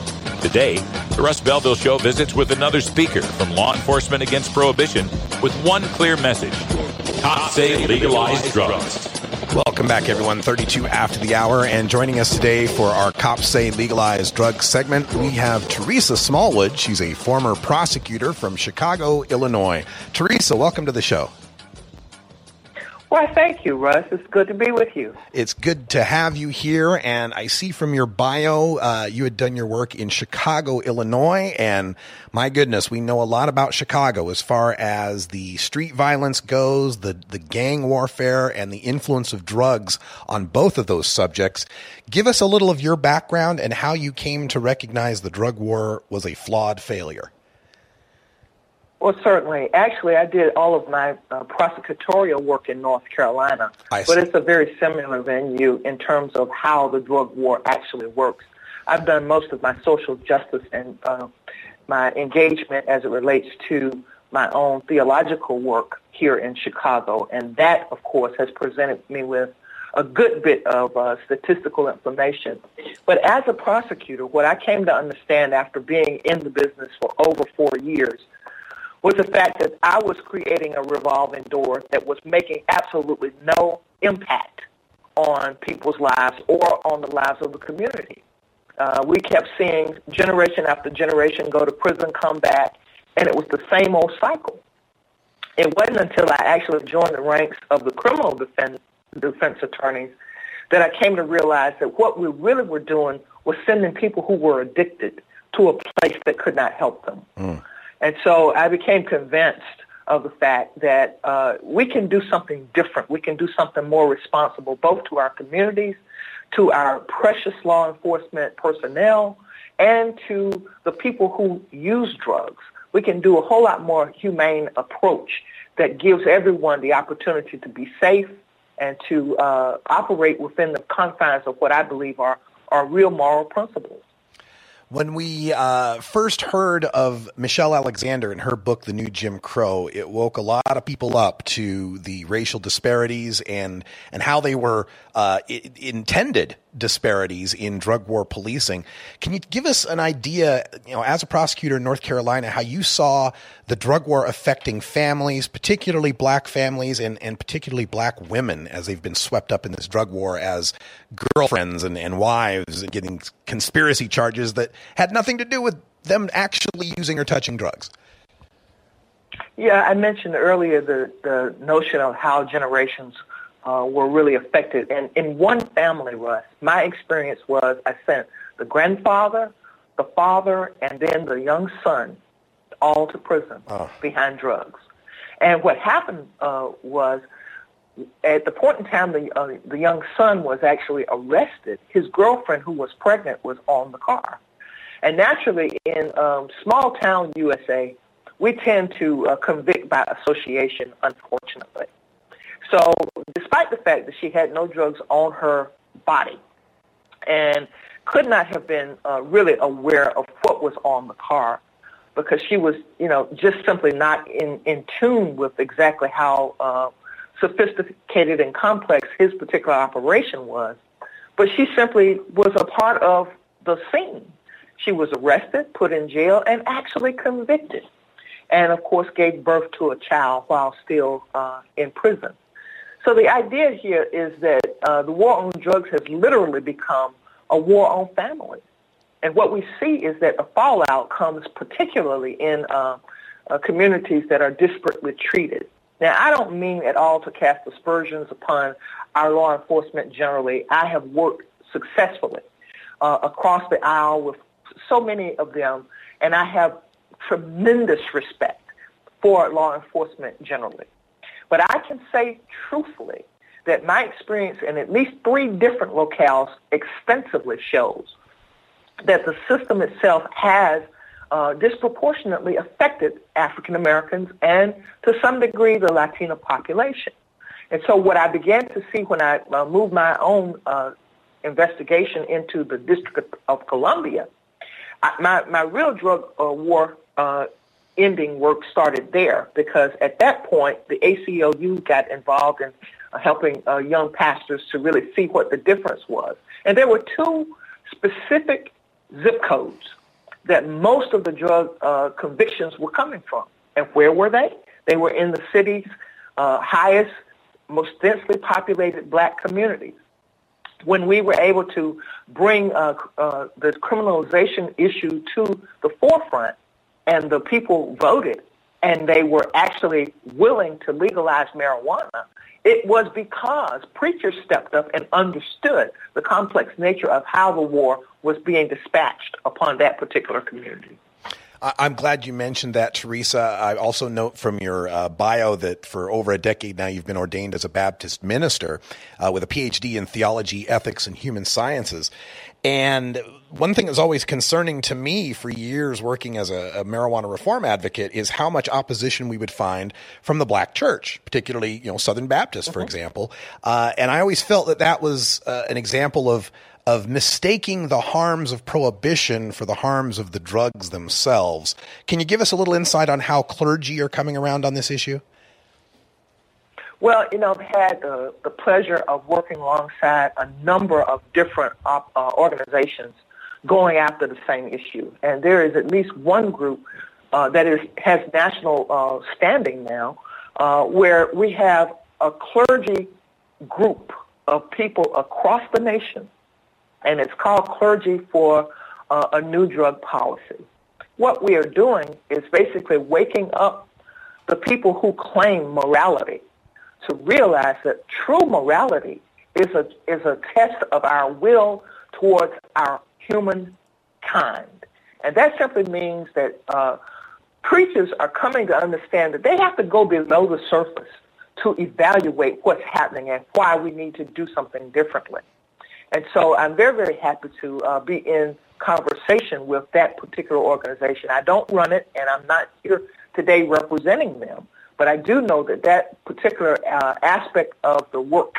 Today, the Russ Belville Show visits with another speaker from Law Enforcement Against Prohibition with one clear message Cops say drugs. Welcome back, everyone. 32 after the hour, and joining us today for our Cops Say Legalized Drugs segment, we have Teresa Smallwood. She's a former prosecutor from Chicago, Illinois. Teresa, welcome to the show. Why, thank you, Russ. It's good to be with you. It's good to have you here, and I see from your bio uh, you had done your work in Chicago, Illinois, and my goodness, we know a lot about Chicago as far as the street violence goes, the the gang warfare, and the influence of drugs on both of those subjects. Give us a little of your background and how you came to recognize the drug war was a flawed failure. Well, certainly. Actually, I did all of my uh, prosecutorial work in North Carolina, but it's a very similar venue in terms of how the drug war actually works. I've done most of my social justice and uh, my engagement as it relates to my own theological work here in Chicago, and that, of course, has presented me with a good bit of uh, statistical information. But as a prosecutor, what I came to understand after being in the business for over four years was the fact that I was creating a revolving door that was making absolutely no impact on people's lives or on the lives of the community. Uh, we kept seeing generation after generation go to prison, come back, and it was the same old cycle. It wasn't until I actually joined the ranks of the criminal defense, defense attorneys that I came to realize that what we really were doing was sending people who were addicted to a place that could not help them. Mm. And so I became convinced of the fact that uh, we can do something different. We can do something more responsible, both to our communities, to our precious law enforcement personnel, and to the people who use drugs. We can do a whole lot more humane approach that gives everyone the opportunity to be safe and to uh, operate within the confines of what I believe are, are real moral principles. When we uh, first heard of Michelle Alexander and her book, The New Jim Crow, it woke a lot of people up to the racial disparities and and how they were uh, intended disparities in drug war policing. Can you give us an idea, you know, as a prosecutor in North Carolina, how you saw the drug war affecting families, particularly black families and, and particularly black women as they've been swept up in this drug war as girlfriends and, and wives and getting conspiracy charges that had nothing to do with them actually using or touching drugs? Yeah, I mentioned earlier the, the notion of how generations – uh, were really affected. And in one family, Russ, my experience was I sent the grandfather, the father, and then the young son all to prison oh. behind drugs. And what happened uh, was at the point in time the, uh, the young son was actually arrested, his girlfriend who was pregnant was on the car. And naturally, in um, small town USA, we tend to uh, convict by association, unfortunately. So despite the fact that she had no drugs on her body and could not have been uh, really aware of what was on the car because she was, you know, just simply not in, in tune with exactly how uh, sophisticated and complex his particular operation was. But she simply was a part of the scene. She was arrested, put in jail, and actually convicted. And, of course, gave birth to a child while still uh, in prison. So the idea here is that uh, the war on drugs has literally become a war on families. And what we see is that the fallout comes particularly in uh, uh, communities that are disparately treated. Now, I don't mean at all to cast aspersions upon our law enforcement generally. I have worked successfully uh, across the aisle with so many of them, and I have tremendous respect for law enforcement generally. But I can say truthfully that my experience in at least three different locales extensively shows that the system itself has uh, disproportionately affected African Americans and to some degree the Latino population. And so what I began to see when I uh, moved my own uh, investigation into the District of Columbia, I, my, my real drug uh, war uh, ending work started there because at that point the ACLU got involved in uh, helping uh, young pastors to really see what the difference was. And there were two specific zip codes that most of the drug uh, convictions were coming from. And where were they? They were in the city's uh, highest most densely populated black communities. When we were able to bring uh, uh, the criminalization issue to the forefront and the people voted and they were actually willing to legalize marijuana, it was because preachers stepped up and understood the complex nature of how the war was being dispatched upon that particular community. I'm glad you mentioned that, Teresa. I also note from your uh, bio that for over a decade now you've been ordained as a Baptist minister uh, with a PhD in theology, ethics, and human sciences. And one thing that's always concerning to me for years working as a, a, marijuana reform advocate is how much opposition we would find from the black church, particularly, you know, Southern Baptists, for mm-hmm. example. Uh, and I always felt that that was uh, an example of of mistaking the harms of prohibition for the harms of the drugs themselves. Can you give us a little insight on how clergy are coming around on this issue? Well, you know, I've had uh, the pleasure of working alongside a number of different uh, organizations going after the same issue. And there is at least one group uh, that is, has national uh, standing now uh, where we have a clergy group of people across the nation and it's called Clergy for a New Drug Policy. What we are doing is basically waking up the people who claim morality to realize that true morality is a, is a test of our will towards our human kind. And that simply means that uh, preachers are coming to understand that they have to go below the surface to evaluate what's happening and why we need to do something differently. And so I'm very, very happy to uh, be in conversation with that particular organization. I don't run it, and I'm not here today representing them, but I do know that that particular uh, aspect of the work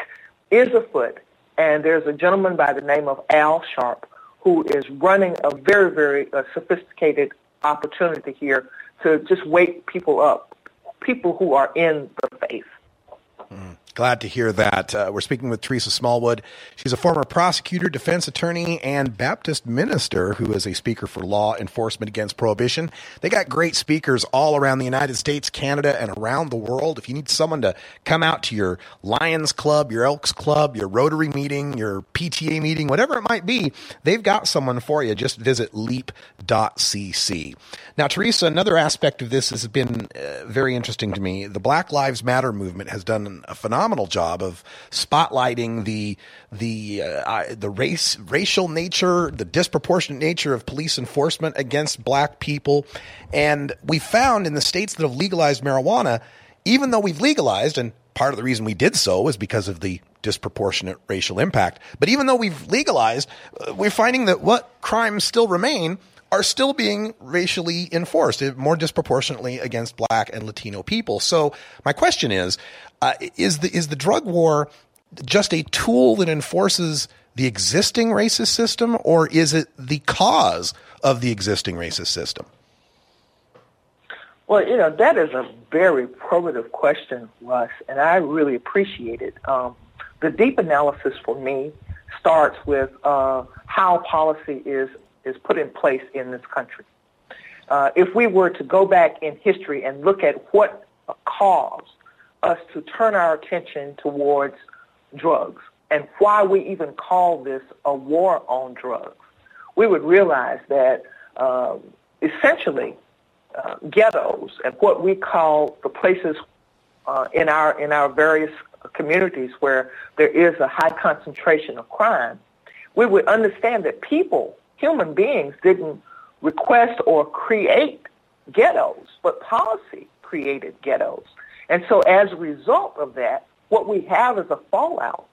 is afoot, and there's a gentleman by the name of Al Sharp who is running a very, very uh, sophisticated opportunity here to just wake people up, people who are in the faith. Mm. Glad to hear that. Uh, we're speaking with Teresa Smallwood. She's a former prosecutor, defense attorney, and Baptist minister who is a speaker for law enforcement against prohibition. They got great speakers all around the United States, Canada, and around the world. If you need someone to come out to your Lions Club, your Elks Club, your Rotary meeting, your PTA meeting, whatever it might be, they've got someone for you. Just visit leap.cc. Now, Teresa, another aspect of this has been uh, very interesting to me. The Black Lives Matter movement has done a phenomenal job of spotlighting the the uh, the race racial nature, the disproportionate nature of police enforcement against black people, and we found in the states that have legalized marijuana, even though we've legalized and part of the reason we did so was because of the disproportionate racial impact. But even though we've legalized, uh, we're finding that what crimes still remain are still being racially enforced more disproportionately against black and Latino people. So my question is, uh, is the, is the drug war just a tool that enforces the existing racist system or is it the cause of the existing racist system? Well, you know, that is a very probative question, Russ, and I really appreciate it. Um, the deep analysis for me starts with uh, how policy is is put in place in this country. Uh, if we were to go back in history and look at what caused us to turn our attention towards drugs and why we even call this a war on drugs, we would realize that um, essentially uh, ghettos and what we call the places uh, in our in our various communities where there is a high concentration of crime, we would understand that people human beings didn't request or create ghettos, but policy created ghettos. And so as a result of that, what we have is a fallout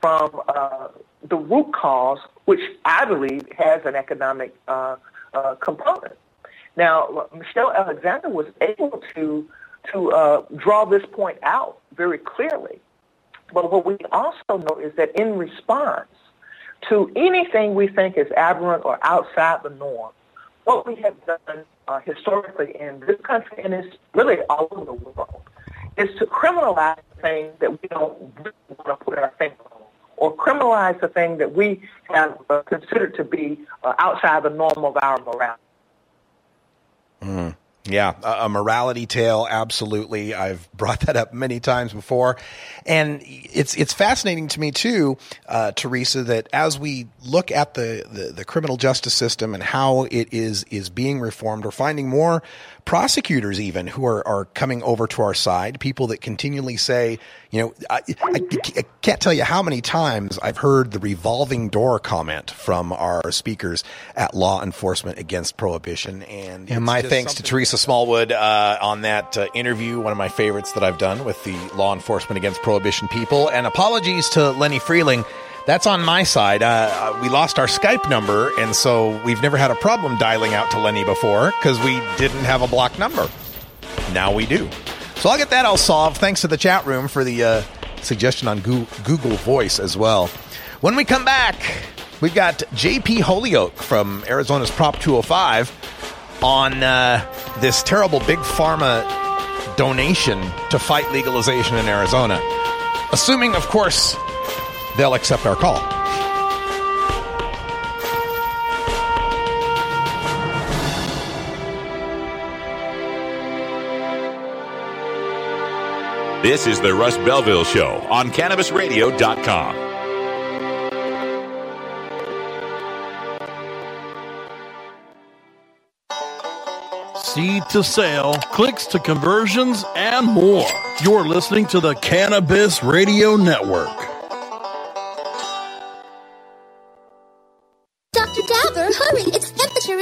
from uh, the root cause, which I believe has an economic uh, uh, component. Now, Michelle Alexander was able to to uh, draw this point out very clearly. But what we also know is that in response, to anything we think is aberrant or outside the norm. What we have done uh, historically in this country and it's really all over the world is to criminalize the thing that we don't really want to put our finger on or criminalize the thing that we have uh, considered to be uh, outside the norm of our morality. Yeah, a, morality tale. Absolutely, I've *laughs* brought that up many times before, and it's it's fascinating to me too, uh, Teresa, that as we look at the, the, the criminal justice system and how it is is being reformed, we're finding more prosecutors even who are, are coming over to our side. People that continually say, you know, I, I, I can't tell you how many times I've heard the revolving door comment from our speakers at Law Enforcement Against Prohibition, and and my thanks to Teresa Smallwood uh, on that uh, interview, one of my favorites that I've done with the Law Enforcement Against Prohibition people, and apologies to Lenny Frieling that's on my side. Uh, we lost our Skype number, and so we've never had a problem dialing out to Lenny before because we didn't have a blocked number. Now we do. So I'll get that all solved. Thanks to the chat room for the uh, suggestion on Google Voice as well. When we come back, we've got JP Holyoak from Arizona's Prop 205 on uh, this terrible big pharma donation to fight legalization in Arizona. Assuming, of course, they'll accept our call. This is the Russ Belville Show on CannabisRadio.com. seed to sale, clicks to conversions, and more. You're listening to the Cannabis Radio Network.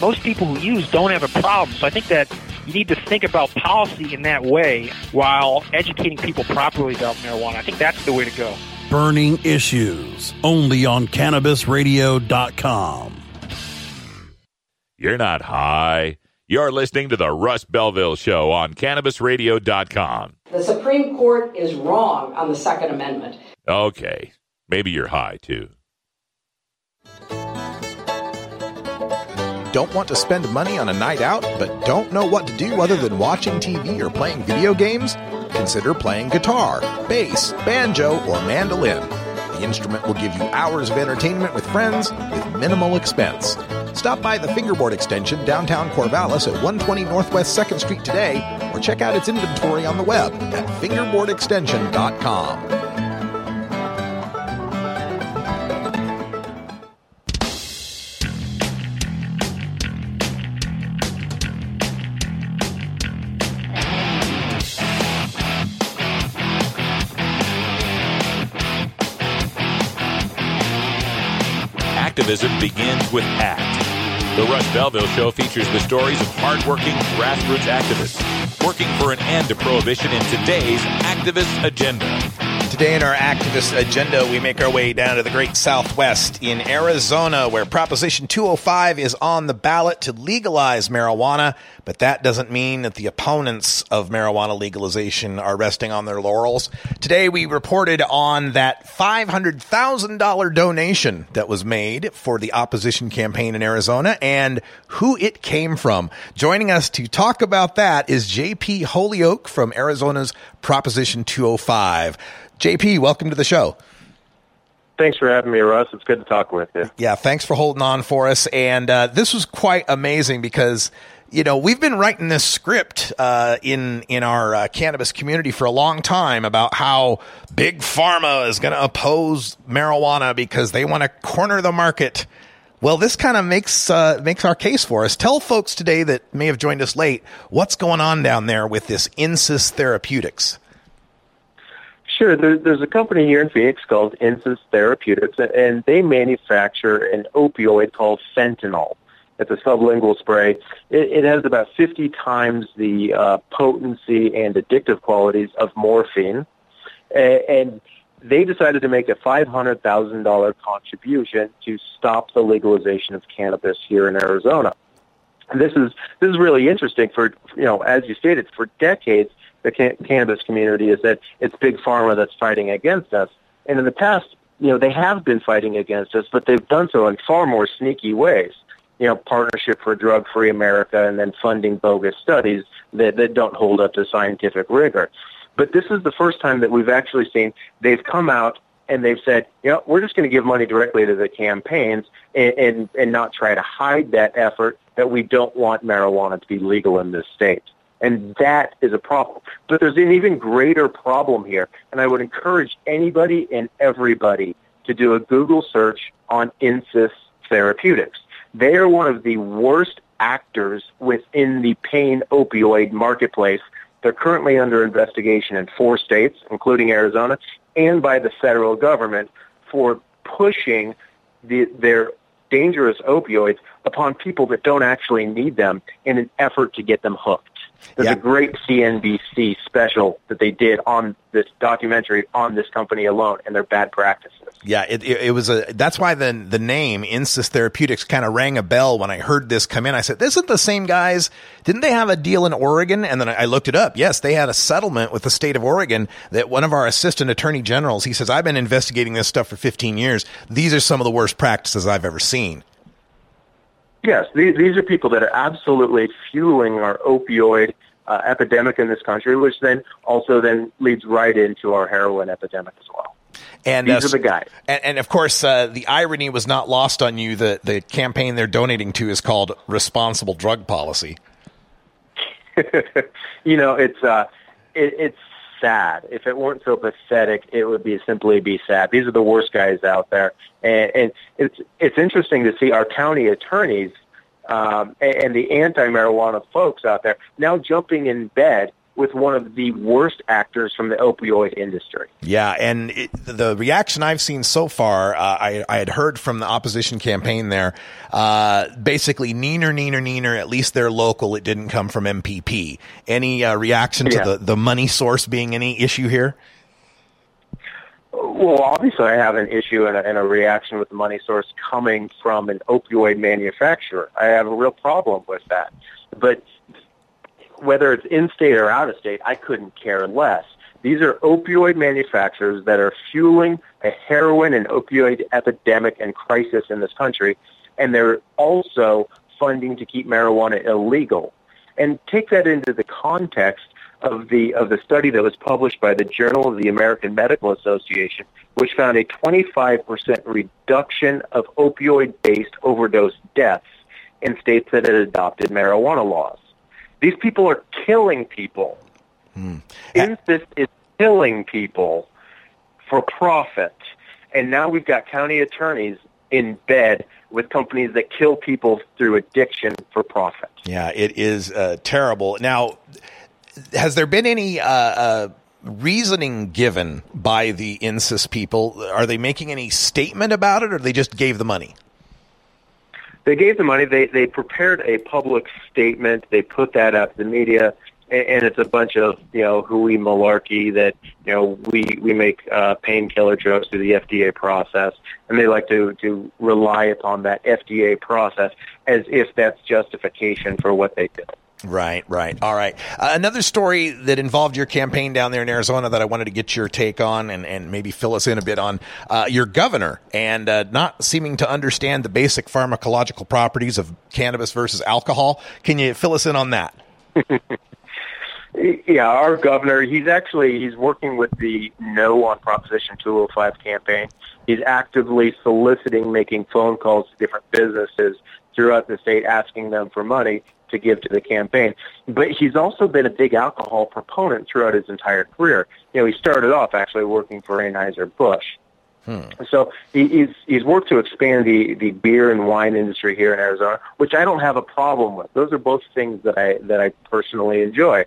most people who use don't have a problem. So I think that you need to think about policy in that way while educating people properly about marijuana. I think that's the way to go. Burning Issues, only on CannabisRadio.com. You're not high. You're listening to the Russ Belville Show on CannabisRadio.com. The Supreme Court is wrong on the Second Amendment. Okay. Maybe you're high, too. Don't want to spend money on a night out, but don't know what to do other than watching TV or playing video games? Consider playing guitar, bass, banjo, or mandolin. The instrument will give you hours of entertainment with friends with minimal expense. Stop by the Fingerboard Extension downtown Corvallis at 120 Northwest 2nd Street today or check out its inventory on the web at fingerboardextension.com. activism begins with ACT. The Russ Belville Show features the stories of hardworking grassroots activists working for an end to prohibition in today's activist agenda. Today in our activist agenda, we make our way down to the great Southwest in Arizona, where Proposition 205 is on the ballot to legalize marijuana. But that doesn't mean that the opponents of marijuana legalization are resting on their laurels. Today, we reported on that $500,000 donation that was made for the opposition campaign in Arizona and who it came from. Joining us to talk about that is JP Holyoak from Arizona's Proposition 205. JP, welcome to the show. Thanks for having me, Russ. It's good to talk with you. Yeah, thanks for holding on for us. And uh, this was quite amazing because you know we've been writing this script uh, in in our uh, cannabis community for a long time about how big pharma is going to oppose marijuana because they want to corner the market Well, this kind of makes uh, makes our case for us. Tell folks today that may have joined us late what's going on down there with this Insys Therapeutics. Sure. There, there's a company here in Phoenix called Insys Therapeutics, and they manufacture an opioid called fentanyl. It's a sublingual spray. It, it has about 50 times the uh, potency and addictive qualities of morphine. And they decided to make a $500,000 contribution to stop the legalization of cannabis here in Arizona. And this is this is really interesting for you know as you stated for decades the can- cannabis community is that it's big pharma that's fighting against us. And in the past, you know, they have been fighting against us, but they've done so in far more sneaky ways. You know, Partnership for Drug Free America and then funding bogus studies that, that don't hold up to scientific rigor. But this is the first time that we've actually seen they've come out and they've said, you know, we're just going to give money directly to the campaigns and, and, and not try to hide that effort that we don't want marijuana to be legal in this state. And that is a problem. But there's an even greater problem here. And I would encourage anybody and everybody to do a Google search on Insys Therapeutics. They are one of the worst actors within the pain opioid marketplace. They're currently under investigation in four states, including Arizona, and by the federal government for pushing the, their dangerous opioids upon people that don't actually need them in an effort to get them hooked. There's a great CNBC special that they did on this documentary on this company alone and their bad practices. Yeah, it, it, it was a. That's why the the name Insys Therapeutics kind of rang a bell when I heard this come in. I said, "This isn't the same guys. Didn't they have a deal in Oregon?" And then I, I looked it up. Yes, they had a settlement with the state of Oregon. That one of our assistant attorney generals, he says, "I've been investigating this stuff for 15 years. These are some of the worst practices I've ever seen." Yes, these, these are people that are absolutely fueling our opioid uh, epidemic in this country, which then also then leads right into our heroin epidemic as well. And These uh, are the guys. And, and of course, uh, the irony was not lost on you. The the campaign they're donating to is called Responsible Drug Policy. *laughs* you know, it's uh, it, it's sad. If it weren't so pathetic, it would be simply be sad. These are the worst guys out there, and, and it's it's interesting to see our county attorneys um, and, and the anti-marijuana folks out there now jumping in bed with one of the worst actors from the opioid industry. Yeah, and it, the reaction I've seen so far, uh, I, I had heard from the opposition campaign there, uh, basically neener, neener, neener. At least they're local. It didn't come from MPP. Any uh, reaction to Yeah. the the money source being any issue here? Well, obviously, I have an issue and a, and a reaction with the money source coming from an opioid manufacturer. I have a real problem with that. But whether it's in state or out of state, I couldn't care less. These are opioid manufacturers that are fueling a heroin and opioid epidemic and crisis in this country, and they're also funding to keep marijuana illegal. And take that into the context of the of the study that was published by the Journal of the American Medical Association, which found a 25% reduction of opioid-based overdose deaths in states that had adopted marijuana laws. These people are killing people. Insys is killing people for profit. And now we've got county attorneys in bed with companies that kill people through addiction for profit. Yeah, it is uh, terrible. Now, has there been any uh, uh, reasoning given by the Insys people? Are they making any statement about it, or they just gave the money? They gave the money. They they prepared a public statement. They put that out to the media, and, and it's a bunch of you know hooey malarkey that you know we we make uh, painkiller drugs through the FDA process, and they like to to rely upon that FDA process as if that's justification for what they do. Right, right. All right. Uh, another story that involved your campaign down there in Arizona that I wanted to get your take on and, and maybe fill us in a bit on uh, your governor and uh, not seeming to understand the basic pharmacological properties of cannabis versus alcohol. Can you fill us in on that? *laughs* Yeah, our governor, he's actually he's working with the No on Proposition 205 campaign. He's actively soliciting, making phone calls to different businesses throughout the state asking them for money to give to the campaign. But he's also been a big alcohol proponent throughout his entire career. You know, he started off actually working for Anheuser-Busch. Hmm. So he, he's he's worked to expand the the beer and wine industry here in Arizona, which I don't have a problem with. Those are both things that I that I personally enjoy.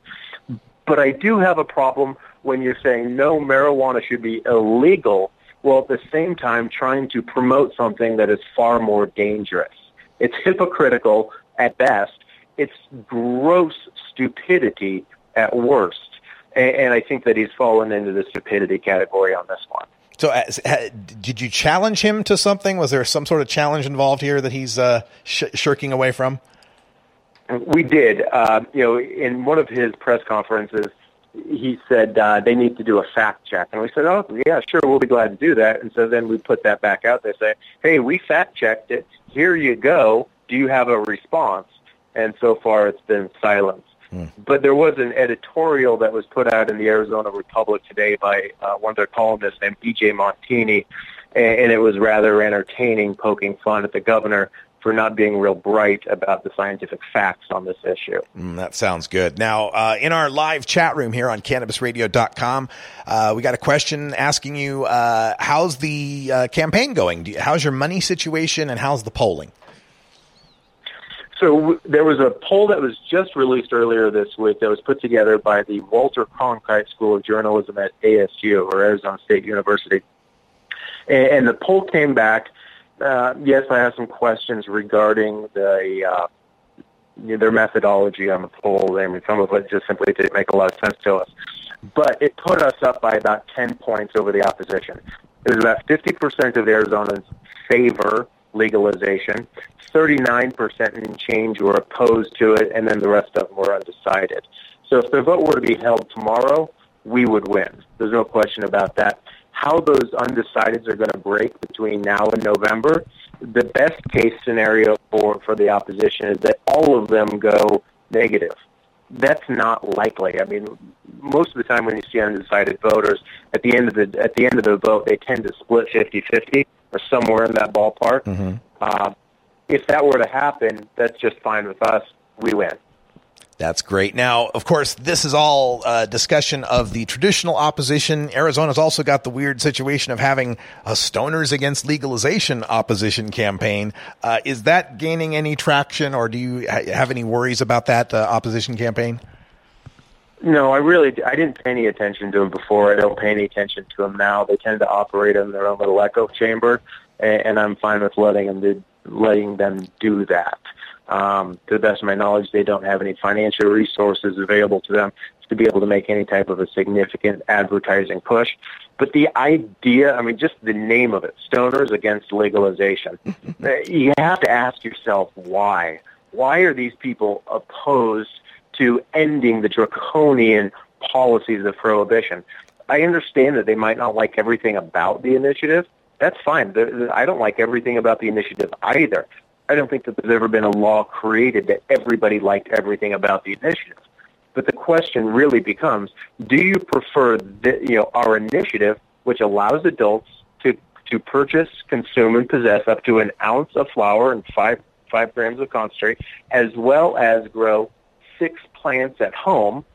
But I do have a problem when you're saying no, marijuana should be illegal, while at the same time trying to promote something that is far more dangerous. It's hypocritical at best. It's gross stupidity at worst. And, and I think that he's fallen into the stupidity category on this one. So, uh, did you challenge him to something? Was there some sort of challenge involved here that he's uh, sh- shirking away from? We did. Uh, you know, in one of his press conferences, he said uh, they need to do a fact check, and we said, "Oh, yeah, sure, we'll be glad to do that." And so then we put that back out there, say, "Hey, we fact checked it. Here you go. Do you have a response?" And so far, it's been silence. But there was an editorial that was put out in the Arizona Republic today by uh, one of their columnists named E.J. Montini, and, and it was rather entertaining, poking fun at the governor for not being real bright about the scientific facts on this issue. Mm, that sounds good. Now, uh, in our live chat room here on cannabisradio.com, uh, we got a question asking you, uh, how's the uh, campaign going? How's your money situation and how's the polling? So there was a poll that was just released earlier this week that was put together by the Walter Cronkite School of Journalism at ASU, or Arizona State University. And, and the poll came back. Uh, yes, I have some questions regarding the uh, their methodology on the poll. I mean, some of it just simply didn't make a lot of sense to us. But it put us up by about 10 points over the opposition. It was about 50% of Arizonans favor legalization, 39% in change were opposed to it, and then the rest of them were undecided. So if the vote were to be held tomorrow, we would win. There's no question about that. How those undecideds are going to break between now and November, the best case scenario for, for the opposition is that all of them go negative. That's not likely. I mean, most of the time when you see undecided voters, at the end of the at the end of the vote, they tend to split 50-50 or somewhere in that ballpark. Mm-hmm. Uh, if that were to happen, that's just fine with us. We win. That's great. Now, of course, this is all uh, discussion of the traditional opposition. Arizona's also got the weird situation of having a stoners against legalization opposition campaign. Uh, is that gaining any traction, or do you ha- have any worries about that uh, opposition campaign? No, I really I didn't pay any attention to them before. I don't pay any attention to them now. They tend to operate in their own little echo chamber, and, and I'm fine with letting them do, letting them do that. Um, to the best of my knowledge, they don't have any financial resources available to them to be able to make any type of a significant advertising push. But the idea, I mean, just the name of it, Stoners Against Legalization, *laughs* you have to ask yourself why. Why are these people opposed to ending the draconian policies of prohibition? I understand that they might not like everything about the initiative. That's fine. I don't like everything about the initiative either. I don't think that there's ever been a law created that everybody liked everything about the initiative. But the question really becomes, do you prefer the, you know, our initiative, which allows adults to, to purchase, consume, and possess up to an ounce of flour and five, five grams of concentrate, as well as grow six plants at home?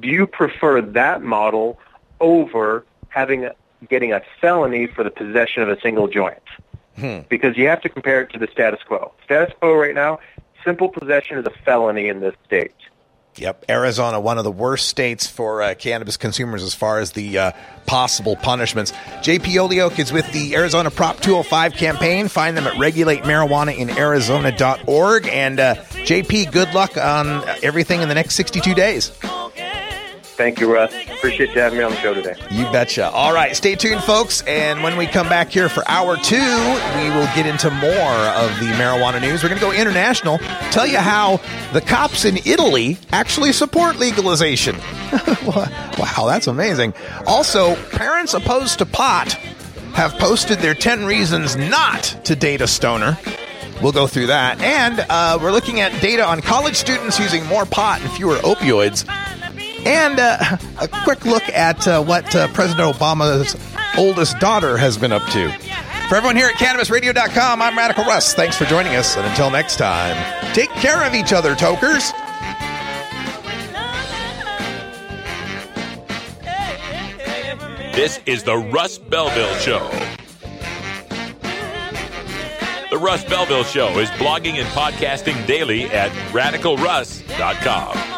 Do you prefer that model over having a, getting a felony for the possession of a single joint? Hmm. because you have to compare it to the status quo. Status quo right now, simple possession is a felony in this state. Yep, Arizona, one of the worst states for uh, cannabis consumers as far as the uh, possible punishments. JP Holyoak is with the Arizona Prop 205 campaign. Find them at regulatemarijuanainarizona.org. And uh, JP, good luck on everything in the next 62 days. Thank you, Russ. Appreciate you having me on the show today. You betcha. All right, stay tuned, folks. And when we come back here for hour two, we will get into more of the marijuana news. We're going to go international, tell you how the cops in Italy actually support legalization. *laughs* wow, that's amazing. Also, parents opposed to pot have posted their 10 reasons not to date a stoner. We'll go through that. And uh, we're looking at data on college students using more pot and fewer opioids. And uh, a quick look at uh, what uh, President Obama's oldest daughter has been up to. For everyone here at CannabisRadio.com, I'm Radical Russ. Thanks for joining us. And until next time, take care of each other, tokers. This is the Russ Belville Show. The Russ Belville Show is blogging and podcasting daily at radicalruss.com.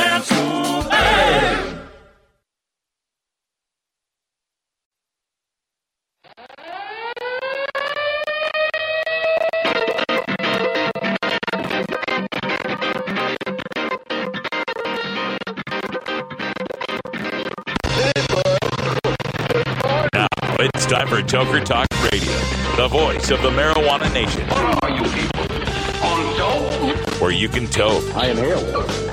it's time for Toker Talk Radio, the voice of the marijuana nation. What are you people? On dope? Where you can toke. I inhale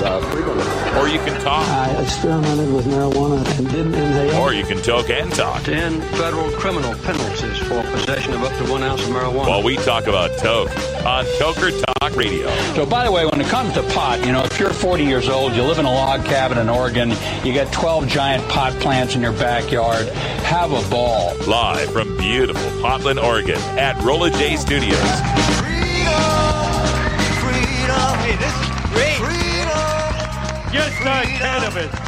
uh, Or you can talk. I experimented with marijuana and didn't inhale. Or you can toke and talk. Ten federal criminal penalties for possession of up to one ounce of marijuana. While we talk about toke on Toker Talk Radio. So, by the way, when it comes to pot, you know, if you're 40 years old, you live in a log cabin in Oregon, you got 12 giant pot plants in your backyard, have a ball. Live from beautiful Portland, Oregon at Rolla J Studios. Freedom, freedom. Hey, this is great. Just like cannabis.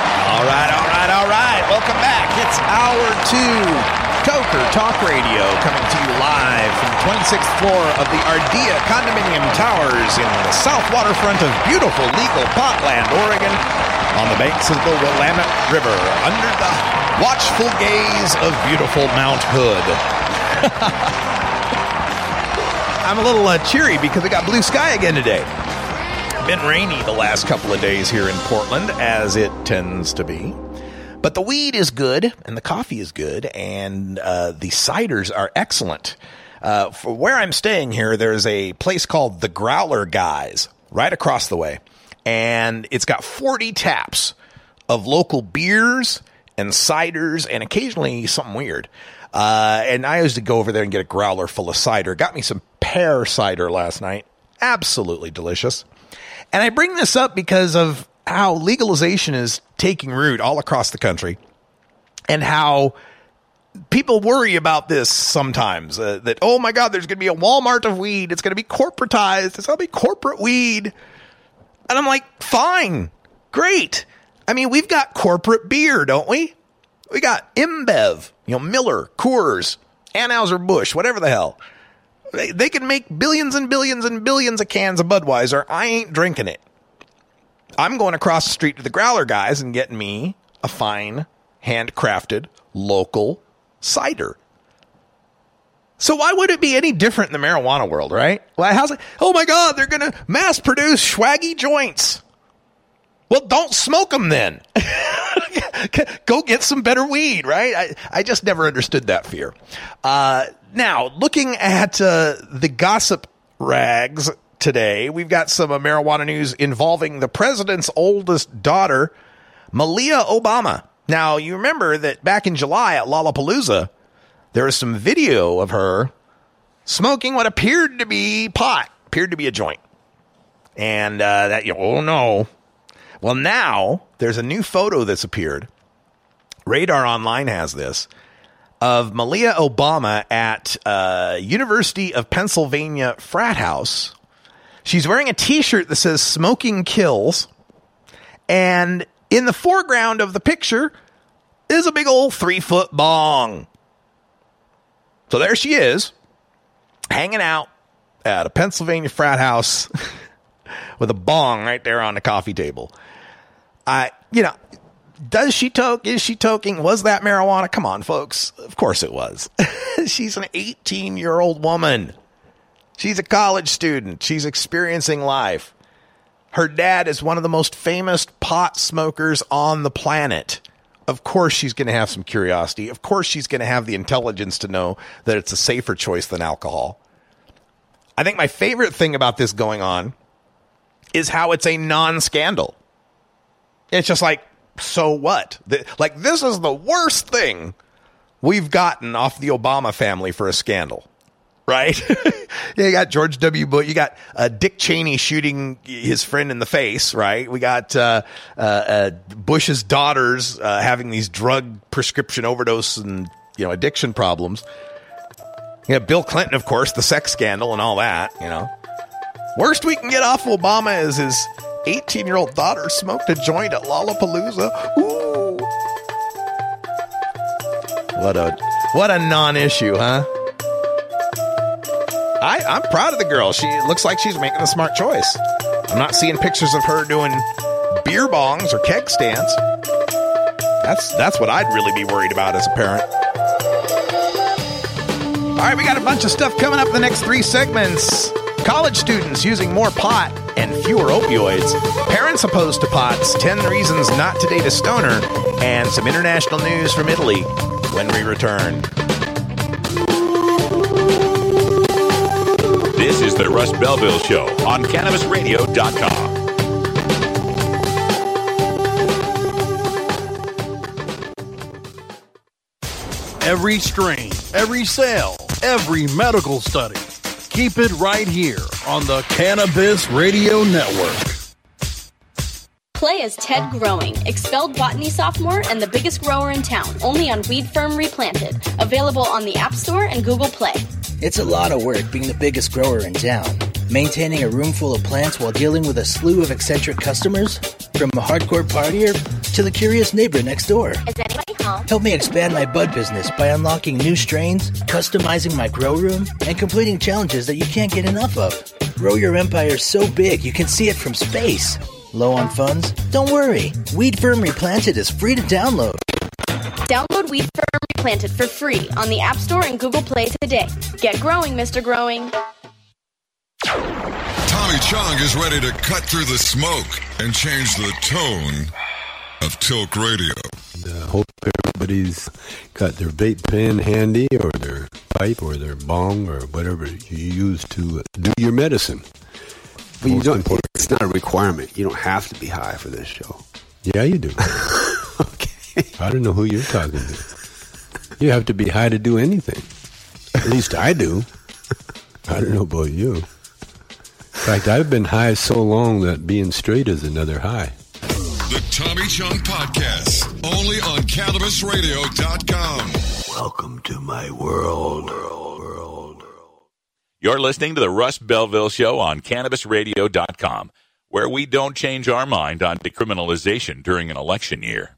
All right, all right, all right. Welcome back. It's hour two. Toker Talk Radio coming to you live from the 26th floor of the Ardea Condominium Towers in the south waterfront of beautiful legal Potland, Oregon, on the banks of the Willamette River, under the watchful gaze of beautiful Mount Hood. *laughs* I'm a little uh, cheery because we got blue sky again today. Been rainy the last couple of days here in Portland, as it tends to be. But the weed is good, and the coffee is good, and uh, the ciders are excellent. Uh, for where I'm staying here, there's a place called the Growler Guys right across the way, and it's got 40 taps of local beers and ciders, and occasionally something weird. Uh, and I used to go over there and get a growler full of cider. Got me some pear cider last night. Absolutely delicious. And I bring this up because of how legalization is taking root all across the country and how people worry about this sometimes uh, that, oh my God, there's going to be a Walmart of weed. It's going to be corporatized. It's going to be corporate weed. And I'm like, fine, great. I mean, we've got corporate beer, don't we? We got InBev, you know, Miller, Coors, Anheuser-Busch, whatever the hell. They, they can make billions and billions and billions of cans of Budweiser. I ain't drinking it. I'm going across the street to the Growler guys and getting me a fine, handcrafted, local cider. So why would it be any different in the marijuana world, right? Well, how's it? Oh my God, they're to mass produce swaggy joints. Well, don't smoke them then. *laughs* Go get some better weed, right? I, I just never understood that fear. Uh, now, looking at uh, the gossip rags today, we've got some uh, marijuana news involving the president's oldest daughter, Malia Obama. Now, you remember that back in July at Lollapalooza, there was some video of her smoking what appeared to be pot, appeared to be a joint. And uh, that, you know, oh no. Well, now there's a new photo that's appeared. Radar Online has this of Malia Obama at uh, University of Pennsylvania frat house. She's wearing a T-shirt that says "Smoking Kills," and in the foreground of the picture is a big old three foot bong. So there she is, hanging out at a Pennsylvania frat house *laughs* with a bong right there on the coffee table. I, you know, does she toke? Is she toking? Was that marijuana? Come on, folks. Of course it was. *laughs* She's an 18 year old woman. She's a college student. She's experiencing life. Her dad is one of the most famous pot smokers on the planet. Of course, she's going to have some curiosity. Of course, she's going to have the intelligence to know that it's a safer choice than alcohol. I think my favorite thing about this going on is how it's a non scandal. It's just like, so what? The- like, this is the worst thing we've gotten off the Obama family for a scandal, right? yeah, *laughs* you got George W. Bush. You got uh, Dick Cheney shooting his friend in the face, right? We got uh, uh, uh, Bush's daughters uh, having these drug prescription overdose and you know addiction problems. Yeah, Bill Clinton, of course, the sex scandal and all that. You know, worst we can get off Obama is his 18 year old daughter smoked a joint at Lollapalooza. Ooh. What a what a non-issue, huh? I I'm proud of the girl. She looks like she's making a smart choice. I'm not seeing pictures of her doing beer bongs or keg stands. That's that's what I'd really be worried about as a parent. All right, we got a bunch of stuff coming up in the next three segments. College students using more pot and fewer opioids. Parents opposed to pots. 10 reasons not to date a stoner. And some international news from Italy when we return. This is the Russ Belville Show on CannabisRadio.com. Every strain, every sale, every medical study. Keep it right here on the Cannabis Radio Network. Play as Ted Growing, expelled botany sophomore and the biggest grower in town, only on Weed Firm Replanted. Available on the App Store and Google Play. It's a lot of work being the biggest grower in town. Maintaining a room full of plants while dealing with a slew of eccentric customers? From a hardcore partier to the curious neighbor next door. Is anybody home? Help me expand my bud business by unlocking new strains, customizing my grow room, and completing challenges that you can't get enough of. Grow your empire so big you can see it from space. Low on funds? Don't worry. Weed Firm Replanted is free to download. Download Weed Firm Replanted for free on the App Store and Google Play today. Get growing, Mr. Growing. Tommy Chong is ready to cut through the smoke and change the tone of Tilk Radio. I hope everybody's got their vape pen handy or their pipe or their bong or whatever you use to do your medicine. But you don't. important. It's not a requirement. You don't have to be high for this show. Yeah, you do. *laughs* okay. I don't know who you're talking to. You have to be high to do anything. At least I do. I don't know about you. In fact, I've been high so long that being straight is another high. The Tommy Chong Podcast, only on CannabisRadio.com. Welcome to my world. You're listening to the Russ Belville Show on CannabisRadio.com, where we don't change our mind on decriminalization during an election year.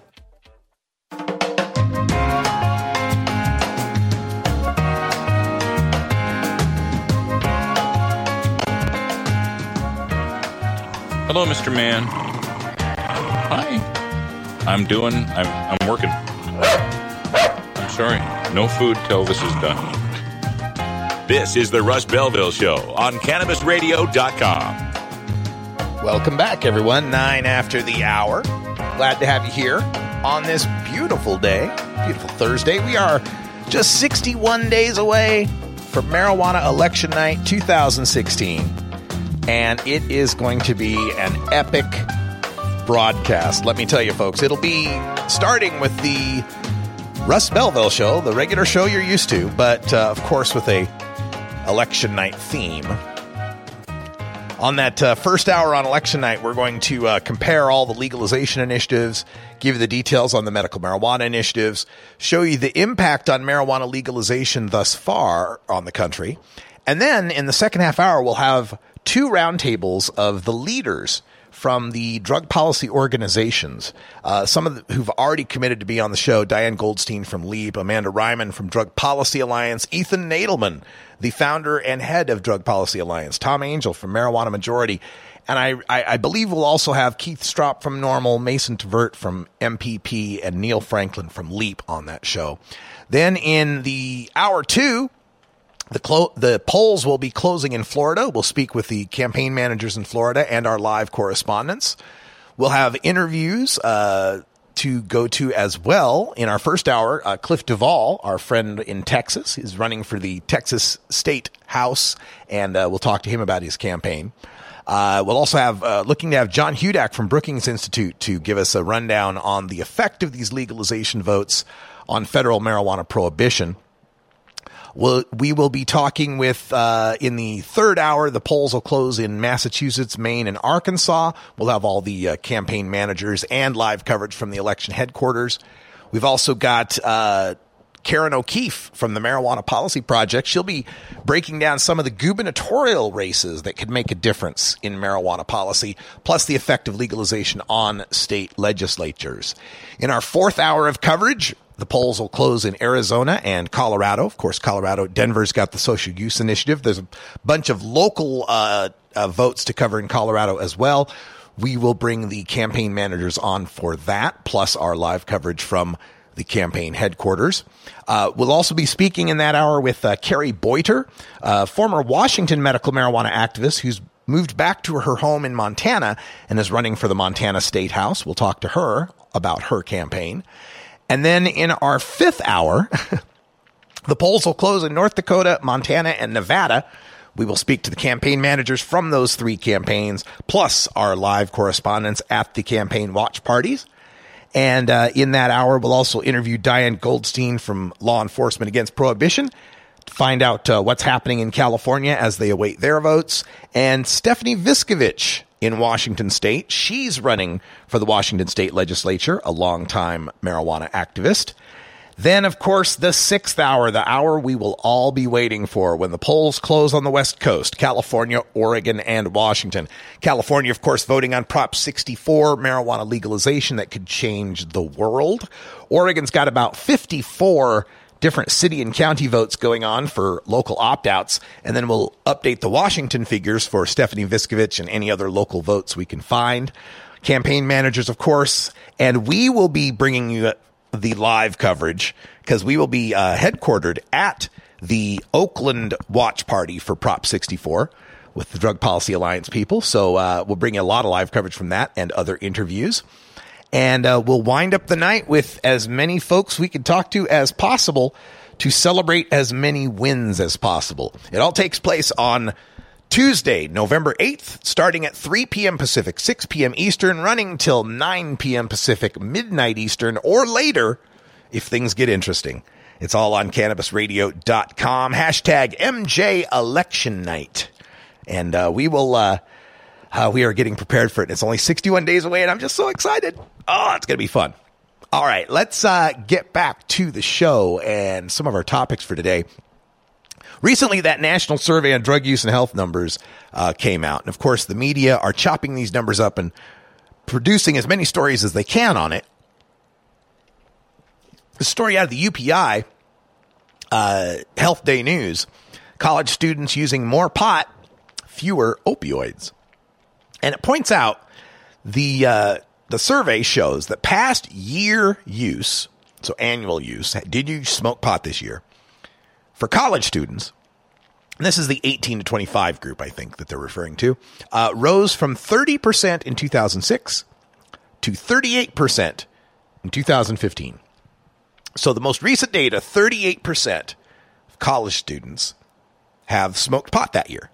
Hello, Mr. Man. Hi. I'm doing, I'm, I'm working. I'm sorry. No food till this is done. This is the Russ Belville Show on CannabisRadio.com. Welcome back, everyone. Nine after the hour. Glad to have you here on this beautiful day, beautiful Thursday. We are just 61 days away from marijuana election night 2016, and it is going to be an epic broadcast. Let me tell you, folks, it'll be starting with the Russ Belville show, the regular show you're used to, but uh, of course with a election night theme. On that uh, first hour on election night, we're going to uh, compare all the legalization initiatives, give you the details on the medical marijuana initiatives, show you the impact on marijuana legalization thus far on the country. And then in the second half hour, we'll have two roundtables of the leaders from the drug policy organizations. Uh, some of the, who've already committed to be on the show Diane Goldstein from LEAP, Amanda Reiman from Drug Policy Alliance, Ethan Nadelmann, the founder and head of Drug Policy Alliance, Tom Angell from Marijuana Majority. And I, I, I believe we'll also have Keith Stroup from NORML, Mason Tvert from MPP, and Neil Franklin from LEAP on that show. Then in the hour two, the, clo- the polls will be closing in Florida. We'll speak with the campaign managers in Florida and our live correspondents. We'll have interviews uh, to go to as well in our first hour. Uh, Cliff Duvall, our friend in Texas, is running for the Texas State House, and uh, we'll talk to him about his campaign. Uh, we'll also have uh, looking to have John Hudak from Brookings Institute to give us a rundown on the effect of these legalization votes on federal marijuana prohibition. We'll, we will be talking with, uh, in the third hour, the polls will close in Massachusetts, Maine, and Arkansas. We'll have all the uh, campaign managers and live coverage from the election headquarters. We've also got, uh, Karen O'Keefe from the Marijuana Policy Project. She'll be breaking down some of the gubernatorial races that could make a difference in marijuana policy, plus the effect of legalization on state legislatures. In our fourth hour of coverage, the polls will close in Arizona and Colorado. Of course, Colorado, Denver's got the social use initiative. There's a bunch of local uh, uh, votes to cover in Colorado as well. We will bring the campaign managers on for that, plus our live coverage from the campaign headquarters. Uh, we'll also be speaking in that hour with uh, Kari Boiter, former Washington medical marijuana activist who's moved back to her home in Montana and is running for the Montana State House. We'll talk to her about her campaign. And then in our fifth hour, *laughs* the polls will close in North Dakota, Montana, and Nevada. We will speak to the campaign managers from those three campaigns, plus our live correspondents at the campaign watch parties. And uh, in that hour, we'll also interview Diane Goldstein from Law Enforcement Against Prohibition to find out uh, what's happening in California as they await their votes, and Stephanie Viskovich in Washington State. She's running for the Washington State Legislature, a longtime marijuana activist. Then, of course, the sixth hour, the hour we will all be waiting for when the polls close on the West Coast, California, Oregon, and Washington. California, of course, voting on Prop 64, marijuana legalization that could change the world. Oregon's got about 54 different city and county votes going on for local opt outs. And then we'll update the Washington figures for Stephanie Viskovich and any other local votes we can find. Campaign managers, of course. And we will be bringing you the live coverage because we will be uh, headquartered at the Oakland watch party for Prop 64 with the Drug Policy Alliance people. So uh, we'll bring you a lot of live coverage from that and other interviews. And uh, we'll wind up the night with as many folks we can talk to as possible to celebrate as many wins as possible. It all takes place on Tuesday, November 8th, starting at 3 p.m. Pacific, 6 p.m. Eastern, running till 9 p.m. Pacific, midnight Eastern, or later if things get interesting. It's all on cannabisradio.com. Hashtag MJ Election Night. And uh, we will, uh, uh, we are getting prepared for it. It's only 61 days away, and I'm just so excited. Oh, it's going to be fun. All right, let's uh, get back to the show and some of our topics for today. Recently, that national survey on drug use and health numbers uh, came out. And of course, the media are chopping these numbers up and producing as many stories as they can on it. The story out of the UPI uh, Health Day News college students using more pot, fewer opioids. And it points out the, uh, the survey shows that past year use, so annual use, did you smoke pot this year? for college students, this is the 18 to 25 group, I think, that they're referring to, uh, rose from 30% in 2006 to 38% in 2015. So the most recent data 38% of college students have smoked pot that year.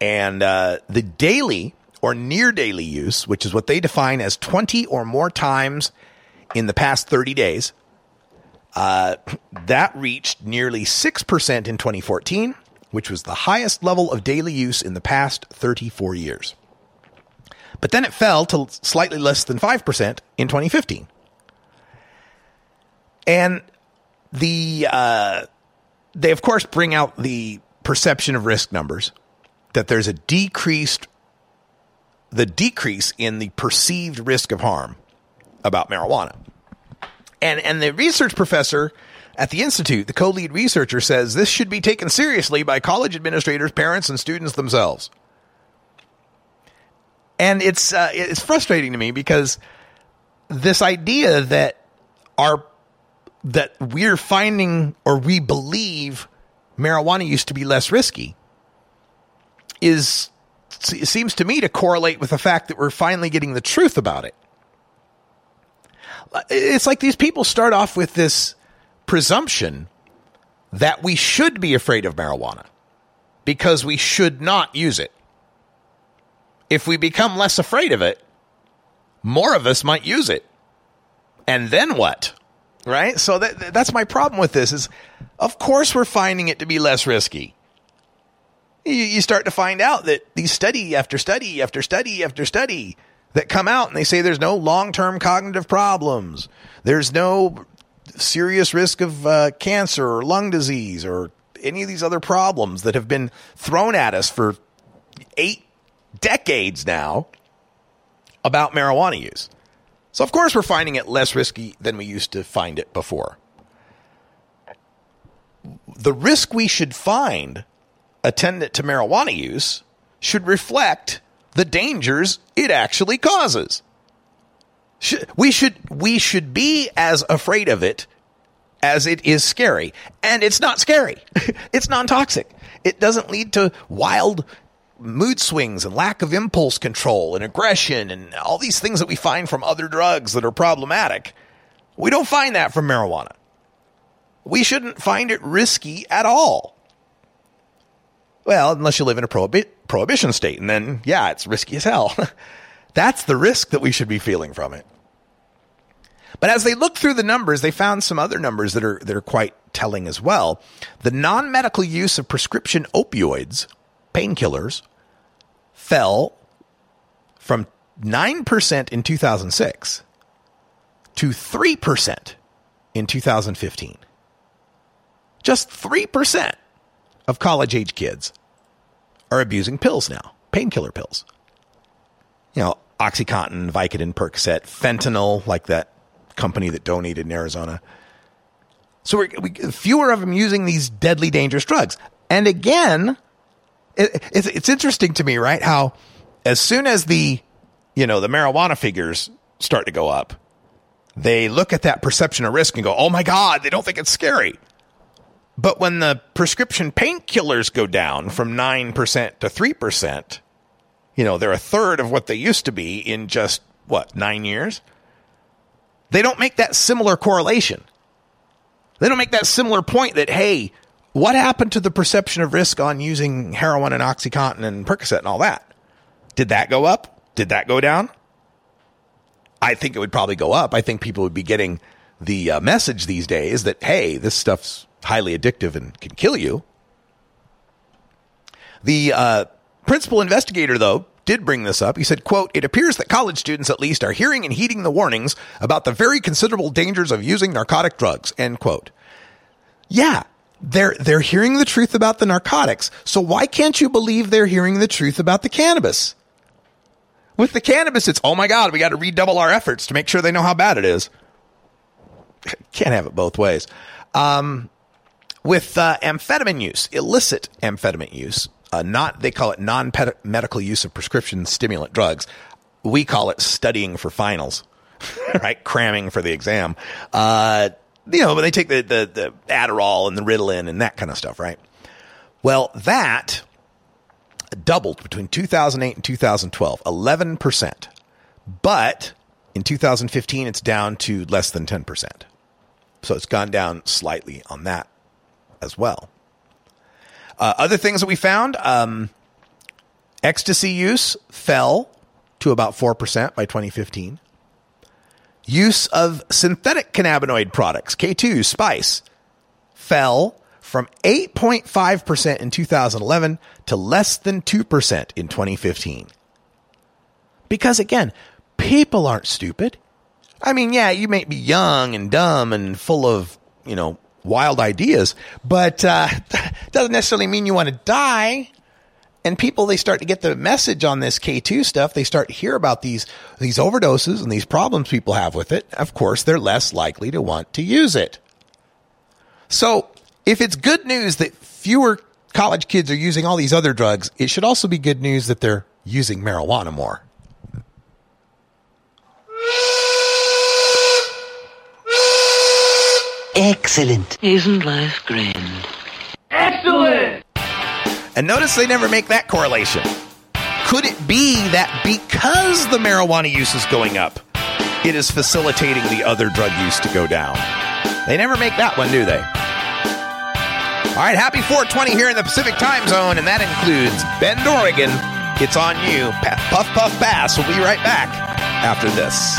And uh, the daily or near daily use, which is what they define as 20 or more times in the past 30 days, uh, that reached nearly 6% in 2014 which was the highest level of daily use in the past 34 years. But then it fell to slightly less than 5% in 2015. And the uh, they of course bring out the perception of risk numbers that there's a decreased the decrease in the perceived risk of harm about marijuana. And and the research professor at the institute, the co-lead researcher says this should be taken seriously by college administrators, parents and students themselves. And it's uh, it's frustrating to me because this idea that our that we're finding or we believe marijuana used to be less risky is it seems to me to correlate with the fact that we're finally getting the truth about it. Uh, it's like these people start off with this presumption that we should be afraid of marijuana because we should not use it. If we become less afraid of it, more of us might use it. And then what? Right? So that, that's my problem with this is of course we're finding it to be less risky. You, you start to find out that these study after study after study after study that come out and they say there's no long-term cognitive problems. There's no serious risk of uh, cancer or lung disease or any of these other problems that have been thrown at us for eight decades now about marijuana use. So, of course, we're finding it less risky than we used to find it before. The risk we should find attendant to marijuana use should reflect the dangers it actually causes. We should we should be as afraid of it as it is scary. And it's not scary. *laughs* it's non-toxic. It doesn't lead to wild mood swings and lack of impulse control and aggression and all these things that we find from other drugs that are problematic. We don't find that from marijuana. We shouldn't find it risky at all. Well, unless you live in a prohibi- prohibition state, and then, yeah, it's risky as hell. *laughs* That's the risk that we should be feeling from it. But as they looked through the numbers, they found some other numbers that are that are quite telling as well. The non-medical use of prescription opioids, painkillers, fell from 9% in 2006 to 3% in 2015. Just 3% of college age kids are abusing pills now, painkiller pills. You know, Oxycontin, Vicodin, Percocet, fentanyl, like that company that donated in Arizona. So we're, we, fewer of them using these deadly, dangerous drugs. And again, it, it's, it's interesting to me, right? How as soon as the, you know, the marijuana figures start to go up, they look at that perception of risk and go, oh my God, they don't think it's scary. But when the prescription painkillers go down from 9% to 3%, you know, they're a third of what they used to be in just, what, nine years? They don't make that similar correlation. They don't make that similar point that, hey, what happened to the perception of risk on using heroin and Oxycontin and Percocet and all that? Did that go up? Did that go down? I think it would probably go up. I think people would be getting the uh, message these days that, hey, this stuff's highly addictive and can kill you. The uh, principal investigator, though, did bring this up. He said, quote, it appears that college students at least are hearing and heeding the warnings about the very considerable dangers of using narcotic drugs, end quote. Yeah, they're, they're hearing the truth about the narcotics. So why can't you believe they're hearing the truth about the cannabis? With the cannabis, it's, oh my God, we got to redouble our efforts to make sure they know how bad it is. *laughs* Can't have it both ways. Um, with uh, amphetamine use, illicit amphetamine use, uh, not they call it non-medical use of prescription stimulant drugs. We call it studying for finals, *laughs* right? Cramming for the exam. Uh, you know, but they take the, the the Adderall and the Ritalin and that kind of stuff, right? Well, that doubled between 2008 and 2012, 11 percent. But in 2015, it's down to less than 10 percent. So it's gone down slightly on that as well. Uh, other things that we found um, ecstasy use fell to about 4% by 2015. Use of synthetic cannabinoid products, K2, spice, fell from 8.5% in 2011 to less than 2% in 2015. Because again, people aren't stupid. I mean, yeah, you may be young and dumb and full of, you know, wild ideas, but uh, *laughs* doesn't necessarily mean you want to die. And people, they start to get the message on this K2 stuff. They start to hear about these, these overdoses and these problems people have with it. Of course, they're less likely to want to use it. So if it's good news that fewer college kids are using all these other drugs, it should also be good news that they're using marijuana more. Excellent. Isn't life grand? Excellent! And notice they never make that correlation. Could it be that because the marijuana use is going up, it is facilitating the other drug use to go down? They never make that one, do they? All right, happy 420 here in the Pacific time zone, and that includes Bend, Oregon. It's on you. Pa- Puff Puff Bass. We'll be right back after this.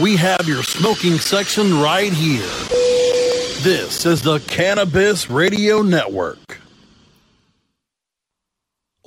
We have your smoking section right here. This is the Cannabis Radio Network.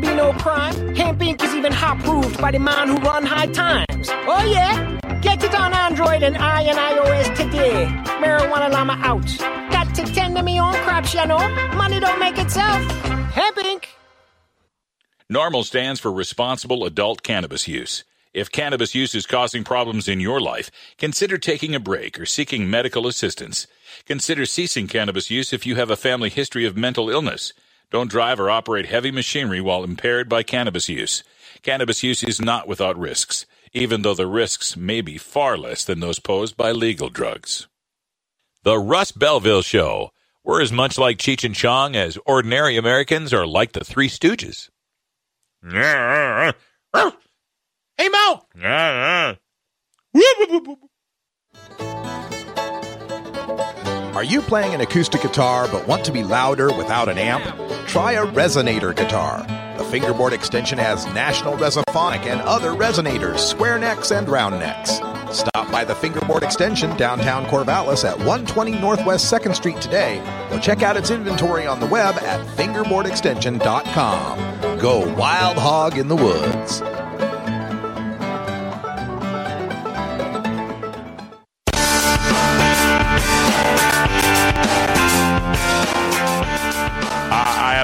be no crime. Hemp Inc. is even hot proved by the man who run high times. Oh yeah? Get it on Android and I and iOS today. Marijuana Llama out. Got to tend to me own crops, you know. Money don't make itself. Hemp Inc. NORML stands for responsible adult cannabis use. If cannabis use is causing problems in your life, consider taking a break or seeking medical assistance. Consider ceasing cannabis use if you have a family history of mental illness. Don't drive or operate heavy machinery while impaired by cannabis use. Cannabis use is not without risks, even though the risks may be far less than those posed by legal drugs. The Russ Belville Show. We're as much like Cheech and Chong as ordinary Americans are like the Three Stooges. *laughs* Hey, Mo! *laughs* Are you playing an acoustic guitar but want to be louder without an amp? Try a resonator guitar. The fingerboard extension has National Resophonic and other resonators, square necks and round necks. Stop by the fingerboard extension downtown Corvallis at 120 Northwest 2nd Street today or check out its inventory on the web at fingerboardextension.com. Go wild hog in the woods.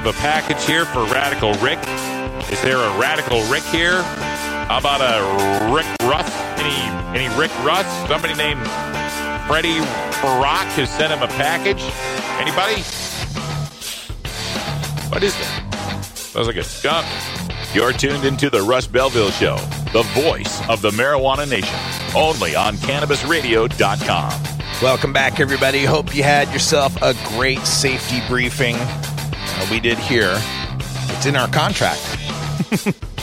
Have a package here for Radical Rick. Is there a Radical Rick here? How about a Rick Russ? Any any Rick Russ? Somebody named Freddie Rock has sent him a package. Anybody? What is that? Sounds like a skunk. You're tuned into the Russ Belville Show, the voice of the marijuana nation, only on CannabisRadio.com. Welcome back, everybody. Hope you had yourself a great safety briefing. Uh, we did here. It's in our contract. *laughs*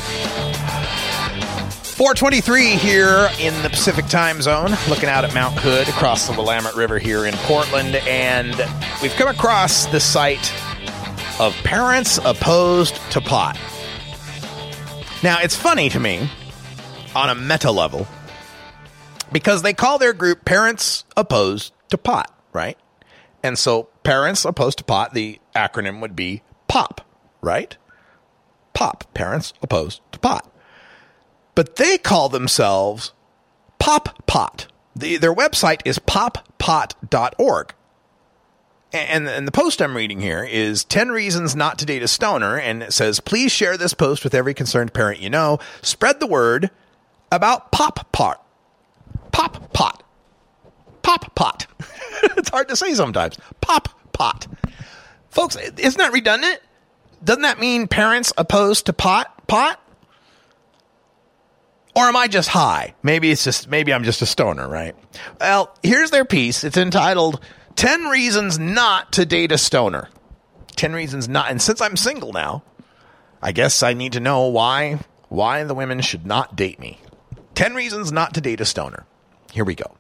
423 here in the Pacific time zone, looking out at Mount Hood across the Willamette River here in Portland. And we've come across the site of Parents Opposed to Pot. Now, it's funny to me on a meta level because they call their group Parents Opposed to Pot, right? And so Parents Opposed to Pot, the acronym would be POP, right? POP, Parents Opposed to Pot. But they call themselves Pop Pot. The, their website is poppot.org. And, and the post I'm reading here is 10 reasons not to date a stoner. And it says, please share this post with every concerned parent you know. Spread the word about Pop Pot. Pop Pot. Pop Pot. *laughs* it's hard to say sometimes. Pop Pot. Folks, isn't that redundant? Doesn't that mean parents opposed to pot? Pot? Or am I just high? Maybe it's just, maybe I'm just a stoner, right? Well, here's their piece. It's entitled 10 Reasons Not to Date a Stoner. 10 Reasons Not. And since I'm single now, I guess I need to know why, why the women should not date me. 10 Reasons Not to Date a Stoner. Here we go.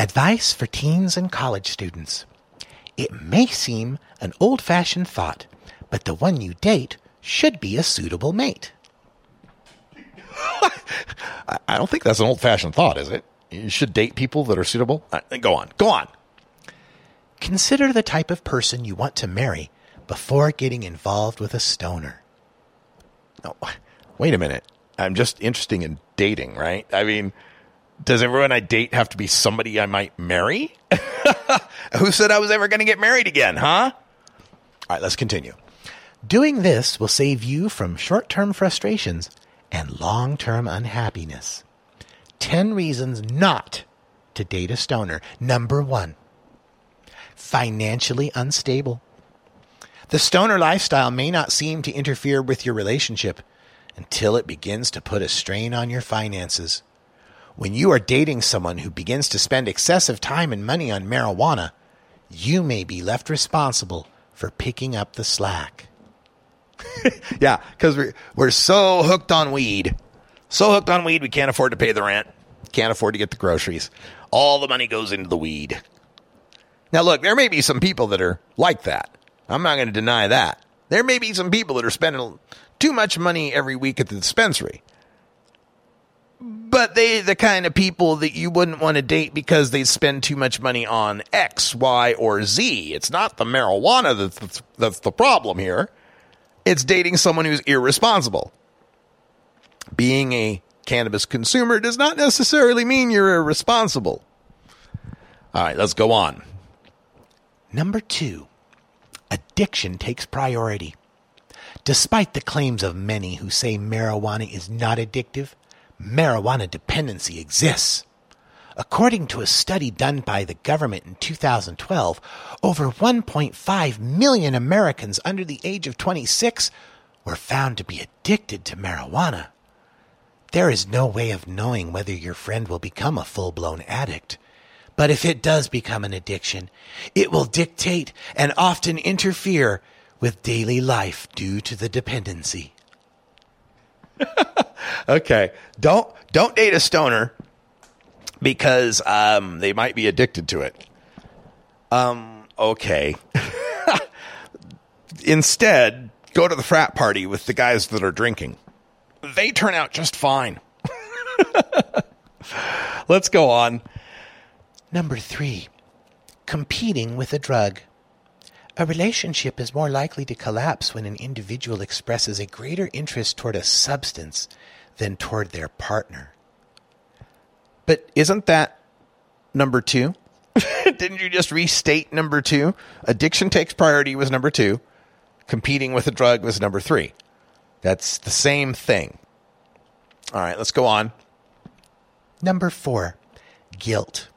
Advice for teens and college students. It may seem an old fashioned thought, but the one you date should be a suitable mate. *laughs* I- don't think that's an old fashioned thought, is it? You should date people that are suitable. Uh, Go on, go on. Consider the type of person you want to marry before getting involved with a stoner. No, wait a minute. I'm just interested in dating, right? I mean, does everyone I date have to be somebody I might marry? *laughs* Who said I was ever going to get married again, huh? All right, let's continue. Doing this will save you from short term frustrations and long term unhappiness. 10 reasons not to date a stoner. Number one, financially unstable. The stoner lifestyle may not seem to interfere with your relationship until it begins to put a strain on your finances. When you are dating someone who begins to spend excessive time and money on marijuana, you may be left responsible for picking up the slack. *laughs* yeah, because we're, we're so hooked on weed. So hooked on weed, we can't afford to pay the rent, can't afford to get the groceries. All the money goes into the weed. Now, look, there may be some people that are like that. I'm not going to deny that. There may be some people that are spending too much money every week at the dispensary. But they the kind of people that you wouldn't want to date because they spend too much money on X, Y, or Z. It's not the marijuana that's that's, the problem here. It's dating someone who's irresponsible. Being a cannabis consumer does not necessarily mean you're irresponsible. All right, let's go on. Number two, addiction takes priority. Despite the claims of many who say marijuana is not addictive, marijuana dependency exists. According to a study done by the government in 2012, over 1.5 million Americans under the age of 26 were found to be addicted to marijuana. There is no way of knowing whether your friend will become a full blown addict. But if it does become an addiction, it will dictate and often interfere with daily life due to the dependency. *laughs* okay, don't don't date a stoner because um, they might be addicted to it. Um, okay. *laughs* Instead, go to the frat party with the guys that are drinking. They turn out just fine. *laughs* Let's go on. Number three, competing with a drug. A relationship is more likely to collapse when an individual expresses a greater interest toward a substance than toward their partner. But isn't that number two? *laughs* Didn't you just restate number two? Addiction takes priority was number two. Competing with a drug was number three. That's the same thing. All right, let's go on. Number four, guilt.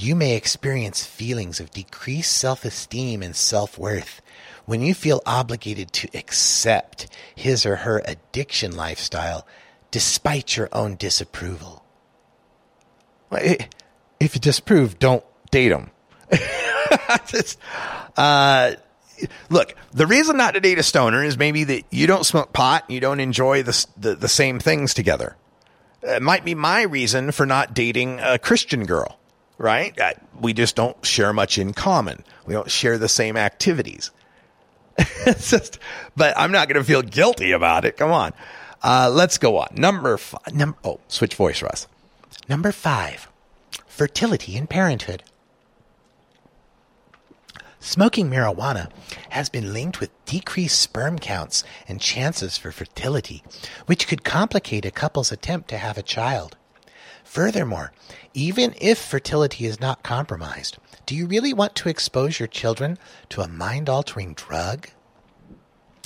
You may experience feelings of decreased self esteem and self worth when you feel obligated to accept his or her addiction lifestyle despite your own disapproval. If you disapprove, don't date him. *laughs* uh, look, the reason not to date a stoner is maybe that you don't smoke pot, and you don't enjoy the, the, the same things together. It might be my reason for not dating a Christian girl, right? Uh, We just don't share much in common. We don't share the same activities. *laughs* it's just, but I'm not going to feel guilty about it. Come on. Uh, let's go on. Number five. Num- oh, switch voice, Russ. Number five, fertility and parenthood. Smoking marijuana has been linked with decreased sperm counts and chances for fertility, which could complicate a couple's attempt to have a child. Furthermore, even if fertility is not compromised, do you really want to expose your children to a mind altering drug?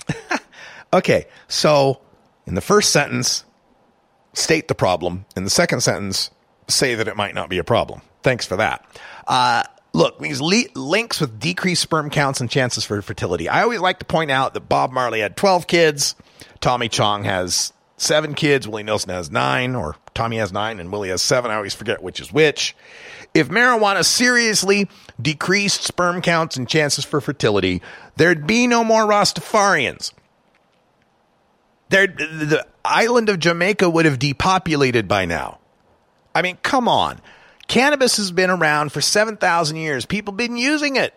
*laughs* okay, so in the first sentence, state the problem. In the second sentence, say that it might not be a problem. Thanks for that. Uh, look, these le- links with decreased sperm counts and chances for fertility. I always like to point out that Bob Marley had 12 kids. Tommy Chong has seven kids. Willie Nelson has nine, or Tommy has nine, and Willie has seven. I always forget which is which. If marijuana seriously decreased sperm counts and chances for fertility, there'd be no more Rastafarians. There, the island of Jamaica would have depopulated by now. I mean, come on. Cannabis has been around for 7,000 years. People have been using it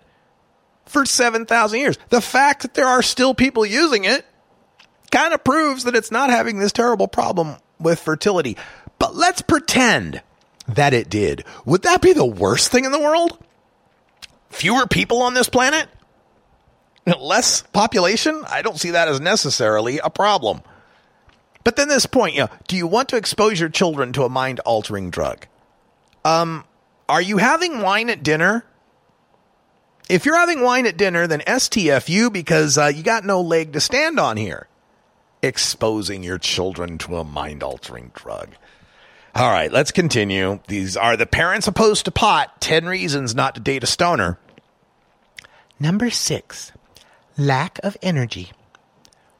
for 7,000 years. The fact that there are still people using it kind of proves that it's not having this terrible problem with fertility. But let's pretend that it did. Would that be the worst thing in the world? Fewer people on this planet? *laughs* Less population? I don't see that as necessarily a problem. But then this point, you know, do you want to expose your children to a mind altering drug? Um, are you having wine at dinner? If you're having wine at dinner, then STFU because uh, you got no leg to stand on here. Exposing your children to a mind altering drug. All right, let's continue. These are the parents opposed to pot 10 reasons not to date a stoner. Number six, lack of energy.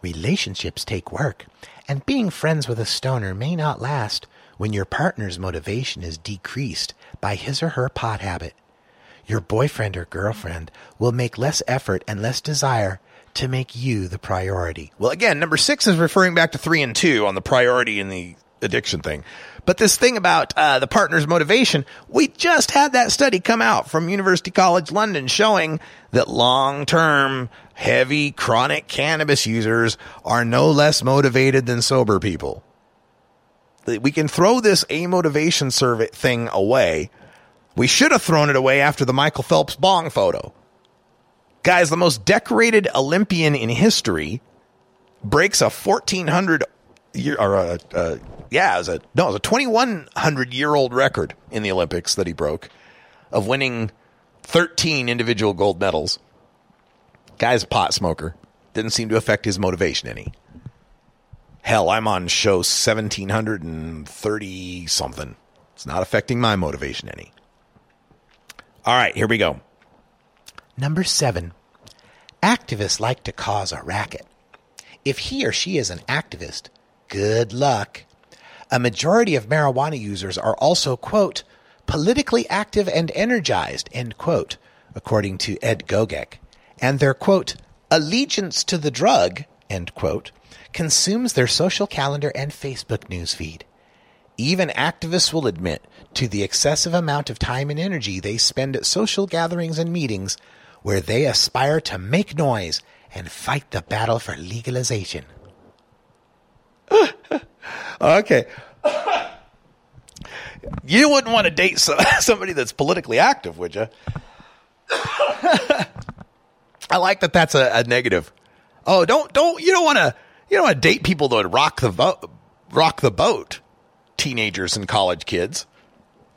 Relationships take work, and being friends with a stoner may not last when your partner's motivation is decreased by his or her pot habit. Your boyfriend or girlfriend will make less effort and less desire to make you the priority. Well, again, number six is referring back to three and two on the priority and the addiction thing. But this thing about uh, the partner's motivation, we just had that study come out from University College London showing that long term, heavy, chronic cannabis users are no less motivated than sober people. We can throw this amotivation survey thing away. We should have thrown it away after the Michael Phelps bong photo. Guys, the most decorated Olympian in history breaks a 1400 year or a, a yeah, it was a no, it was a 2100 year old record in the Olympics that he broke of winning 13 individual gold medals. Guy's a pot smoker. Didn't seem to affect his motivation any. Hell, I'm on show 1730 something. It's not affecting my motivation any. All right, here we go. Number seven, activists like to cause a racket. If he or she is an activist, good luck. A majority of marijuana users are also, quote, politically active and energized, end quote, according to Ed Gogek. And their, quote, allegiance to the drug, end quote, consumes their social calendar and Facebook newsfeed. Even activists will admit to the excessive amount of time and energy they spend at social gatherings and meetings where they aspire to make noise and fight the battle for legalization. *laughs* okay. You wouldn't want to date *laughs* somebody that's politically active, would you? *laughs* I like that. That's a, a, negative. Oh, don't don't you don't want to you don't want to date people that would rock the boat, rock the boat. Teenagers and college kids.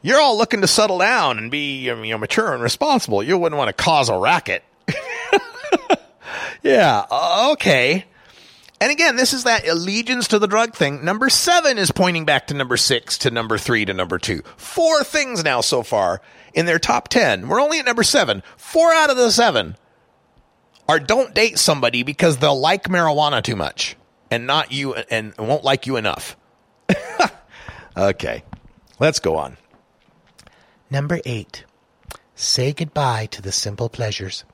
You're all looking to settle down and be you know mature and responsible. You wouldn't want to cause a racket. *laughs* yeah. Uh, okay. And again, this is that allegiance to the drug thing. Number seven is pointing back to number six, to number three, to number two. Four things now so far in their top 10. We're only at number seven. Four out of the seven are don't date somebody because they'll like marijuana too much and not you and won't like you enough. *laughs* okay. Let's go on. Number eight, say goodbye to the simple pleasures.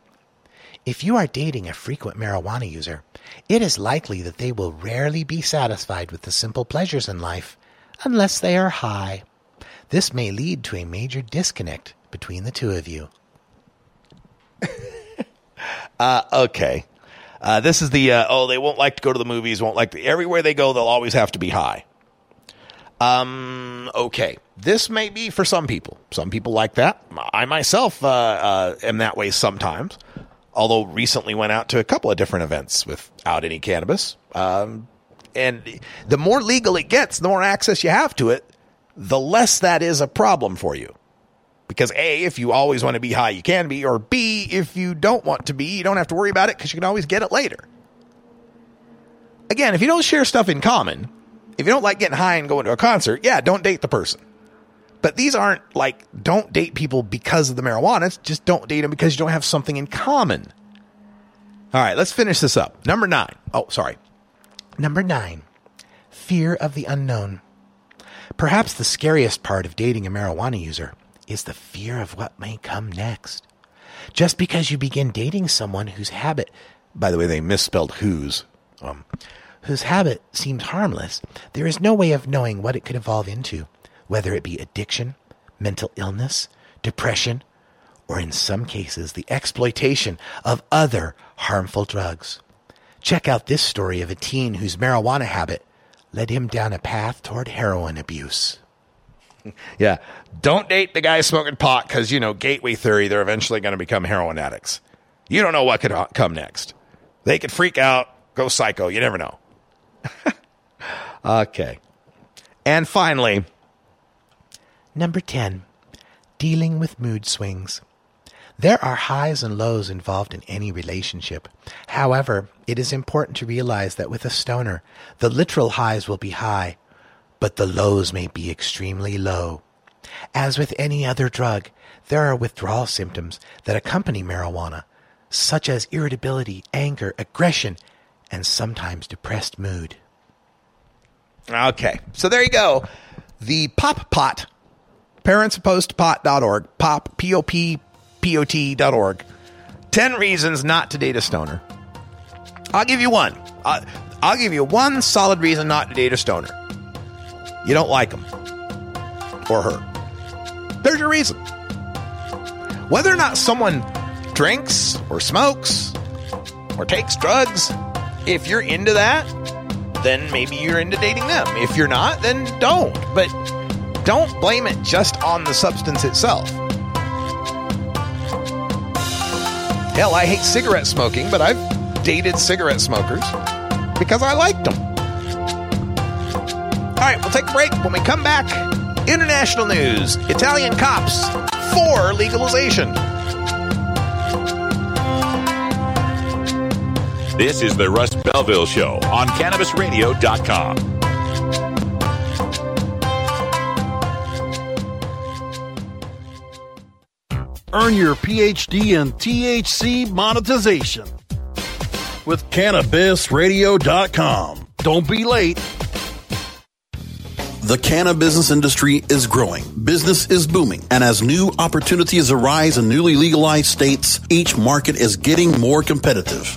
If you are dating a frequent marijuana user, it is likely that they will rarely be satisfied with the simple pleasures in life unless they are high. This may lead to a major disconnect between the two of you. *laughs* uh, okay. Uh, this is the uh, oh they won't like to go to the movies won't like to, everywhere they go they'll always have to be high. Um. Okay. This may be for some people. Some people like that. I myself uh, uh, am that way sometimes although recently went out to a couple of different events without any cannabis. Um, and the more legal it gets, the more access you have to it, the less that is a problem for you. Because A, if you always want to be high, you can be, or B, if you don't want to be, you don't have to worry about it because you can always get it later. Again, if you don't share stuff in common, if you don't like getting high and going to a concert, yeah, don't date the person. But these aren't like don't date people because of the marijuana. It's just don't date them because you don't have something in common. All right, let's finish this up. Number nine. Oh, sorry. Number nine. fear of the unknown. Perhaps the scariest part of dating a marijuana user is the fear of what may come next. Just because you begin dating someone whose habit, by the way, they misspelled whose, um, whose habit seems harmless, there is no way of knowing what it could evolve into, whether it be addiction, mental illness, depression, or in some cases, the exploitation of other harmful drugs. Check out this story of a teen whose marijuana habit led him down a path toward heroin abuse. *laughs* Yeah. Don't date the guy smoking pot because, you know, gateway theory, they're eventually going to become heroin addicts. You don't know what could uh, come next. They could freak out, go psycho. You never know. *laughs* okay. And finally, Number 10. Dealing with mood swings. There are highs and lows involved in any relationship. However, it is important to realize that with a stoner, the literal highs will be high, but the lows may be extremely low. As with any other drug, there are withdrawal symptoms that accompany marijuana, such as irritability, anger, aggression, and sometimes depressed mood. Okay. So there you go. The Pop Pot, parentsopposed-to-pot.org, pop, P-O-P, P-O-T dot org. 10 reasons not to date a stoner. I'll give you one. Uh, I'll give you one solid reason not to date a stoner. You don't like him or her. There's your reason. Whether or not someone drinks or smokes or takes drugs, if you're into that, then maybe you're into dating them. If you're not, then don't. But don't blame it just on the substance itself. Hell, I hate cigarette smoking, but I've dated cigarette smokers because I liked them. All right, we'll take a break. When we come back, international news Italian cops for legalization. This is the Russ Belville Show on CannabisRadio.com. Earn your PhD in THC monetization with CannabisRadio.com. Don't be late. The cannabis business industry is growing. Business is booming. And as new opportunities arise in newly legalized states, each market is getting more competitive.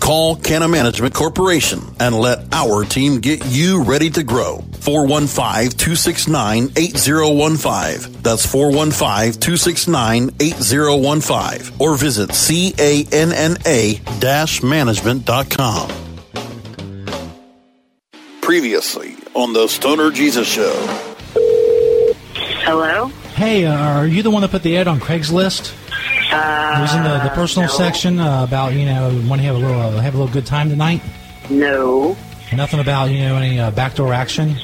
Call Canna Management Corporation and let our team get you ready to grow. 415-269-8015. That's 415-269-8015. Or visit C-A-N-N-A-management.com. Previously on the Stoner Jesus Show. Hello? Hey, uh, are you the one that put the ad on Craigslist? Uh, it was in the, the personal no. section uh, about you know want to have a little uh, have a little good time tonight. No. Nothing about you know any uh, backdoor action.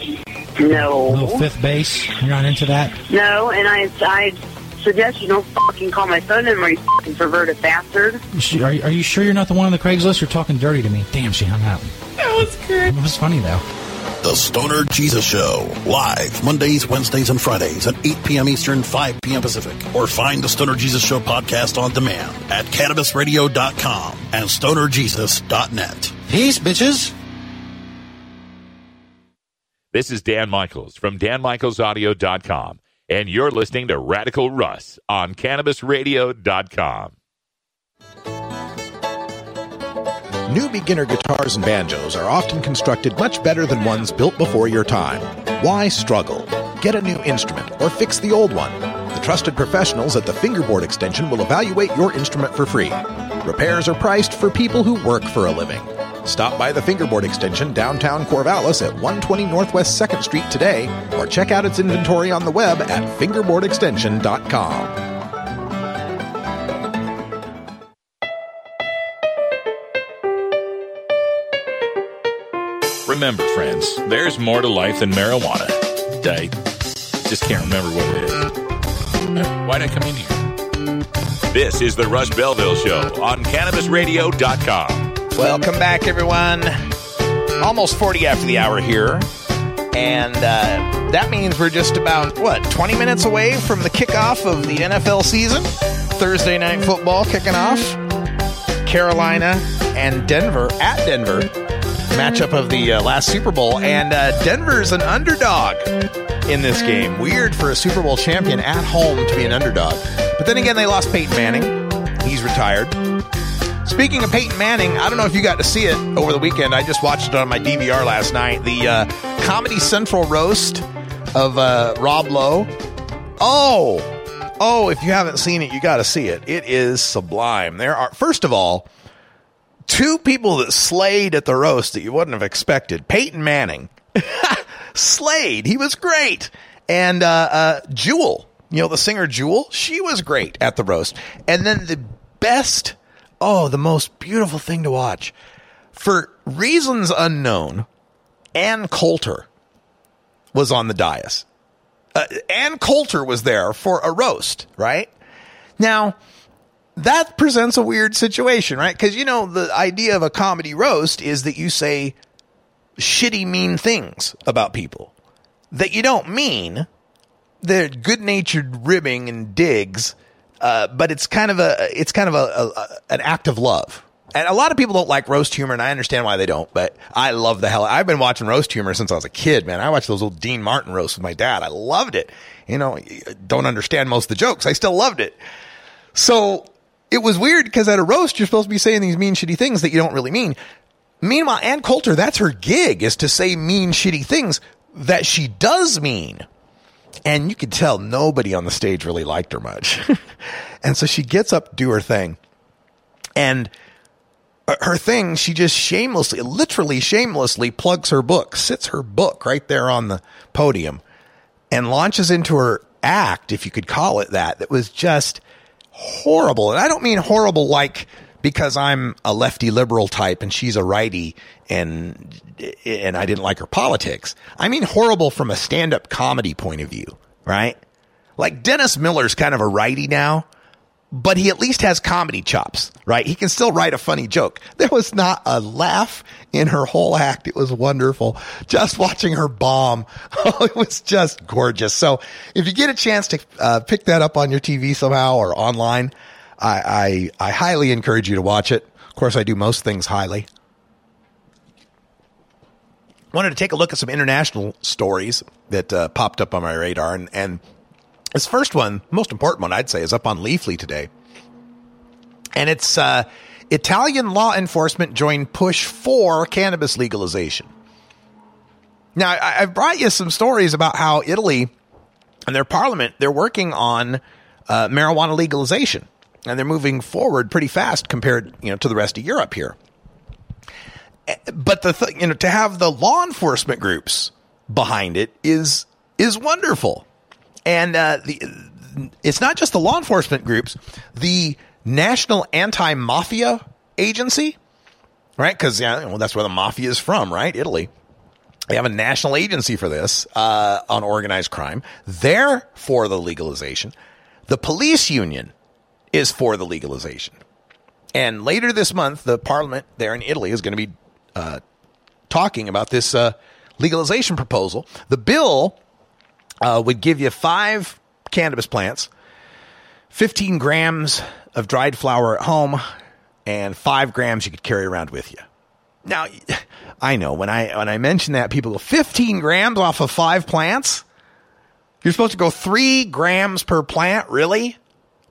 No. A little fifth base. You're not into that. No, and I, I suggest you don't fucking call my phone number, you fucking perverted bastard. You Are, are you sure you're not the one on the Craigslist? You're talking dirty to me. Damn, she hung up. That was good. It was funny though. The Stoner Jesus Show, live Mondays, Wednesdays, and Fridays at 8 p.m. Eastern, 5 p.m. Pacific. Or find the Stoner Jesus Show podcast on demand at CannabisRadio.com and StonerJesus.net. Peace, bitches. This is Dan Michaels from DanMichaelsAudio.com, and you're listening to Radical Russ on CannabisRadio.com. New beginner guitars and banjos are often constructed much better than ones built before your time. Why struggle? Get a new instrument or fix the old one. The trusted professionals at the Fingerboard Extension will evaluate your instrument for free. Repairs are priced for people who work for a living. Stop by the Fingerboard Extension downtown Corvallis at 120 Northwest 2nd Street today or check out its inventory on the web at fingerboardextension.com. Remember, friends, there's more to life than marijuana. I just can't remember what it is. Why'd I come in here? This is the Russ Belville Show on CannabisRadio.com. Welcome back, everyone. Almost 40 after the hour here. And uh, that means we're just about, what, 20 minutes away from the kickoff of the NFL season? Thursday night football kicking off. Carolina and Denver at Denver. Matchup of the uh, last Super Bowl. And uh, Denver's an underdog in this game. Weird for a Super Bowl champion at home to be an underdog. But then again, they lost Peyton Manning. He's retired. Speaking of Peyton Manning, I don't know if you got to see it over the weekend. I just watched it on my DVR last night. The uh, Comedy Central roast of uh, Rob Lowe. Oh, oh! If you haven't seen it, you got to see it. It is sublime. There are, first of all, two people that slayed at the roast that you wouldn't have expected. Peyton Manning *laughs* slayed. He was great, and uh, uh, Jewel, you know the singer Jewel, she was great at the roast. And then the best oh, the most beautiful thing to watch. For reasons unknown, Ann Coulter was on the dais. Uh, Ann Coulter was there for a roast, right? Now, that presents a weird situation, right? Because, you know, the idea of a comedy roast is that you say shitty, mean things about people that you don't mean. They're good natured ribbing and digs uh, but it's kind of a it's kind of a, a, an act of love. And a lot of people don't like roast humor, and I understand why they don't. But I love the hell. I've been watching roast humor since I was a kid, man. I watched those old Dean Martin roasts with my dad. I loved it. You know, don't understand most of the jokes. I still loved it. So it was weird because at a roast, you're supposed to be saying these mean, shitty things that you don't really mean. Meanwhile, Ann Coulter, that's her gig is to say mean, shitty things that she does mean. And you could tell nobody on the stage really liked her much. *laughs* and so she gets up do her thing. And uh, her thing, she just shamelessly, literally shamelessly plugs her book, sits her book right there on the podium and launches into her act, if you could call it that, that was just horrible. And I don't mean horrible like because I'm a lefty liberal type and she's a righty and and I didn't like her politics. I mean horrible from a stand-up comedy point of view, right? Like Dennis Miller's kind of a righty now, but he at least has comedy chops, right? He can still write a funny joke. There was not a laugh in her whole act. It was wonderful. Just watching her bomb. *laughs* Oh, it was just gorgeous. So if you get a chance to uh, pick that up on your TV somehow or online, I, I, I highly encourage you to watch it. Of course, I do most things highly. Wanted to take a look at some international stories that uh, popped up on my radar, and, and this first one, most important one, I'd say, is up on Leafly today, and it's uh, Italian law enforcement join push for cannabis legalization. Now, I, I've brought you some stories about how Italy and their parliament they're working on uh, marijuana legalization and they're moving forward pretty fast compared, you know, to the rest of Europe here. But the th- you know to have the law enforcement groups behind it is is wonderful, and uh, the it's not just the law enforcement groups, the National Anti Mafia Agency, right? Because yeah, well, that's where the mafia is from, right? Italy. They have a national agency for this uh, on organized crime. They're for the legalization. The police union is for the legalization. And later this month, the parliament there in Italy is going to be uh, talking about this uh, legalization proposal. The bill uh, would give you five cannabis plants, 15 grams of dried flower at home, and five grams you could carry around with you. Now, *laughs* I know when I when I mention that, people go 15 grams off of five plants. You're supposed to go three grams per plant, really?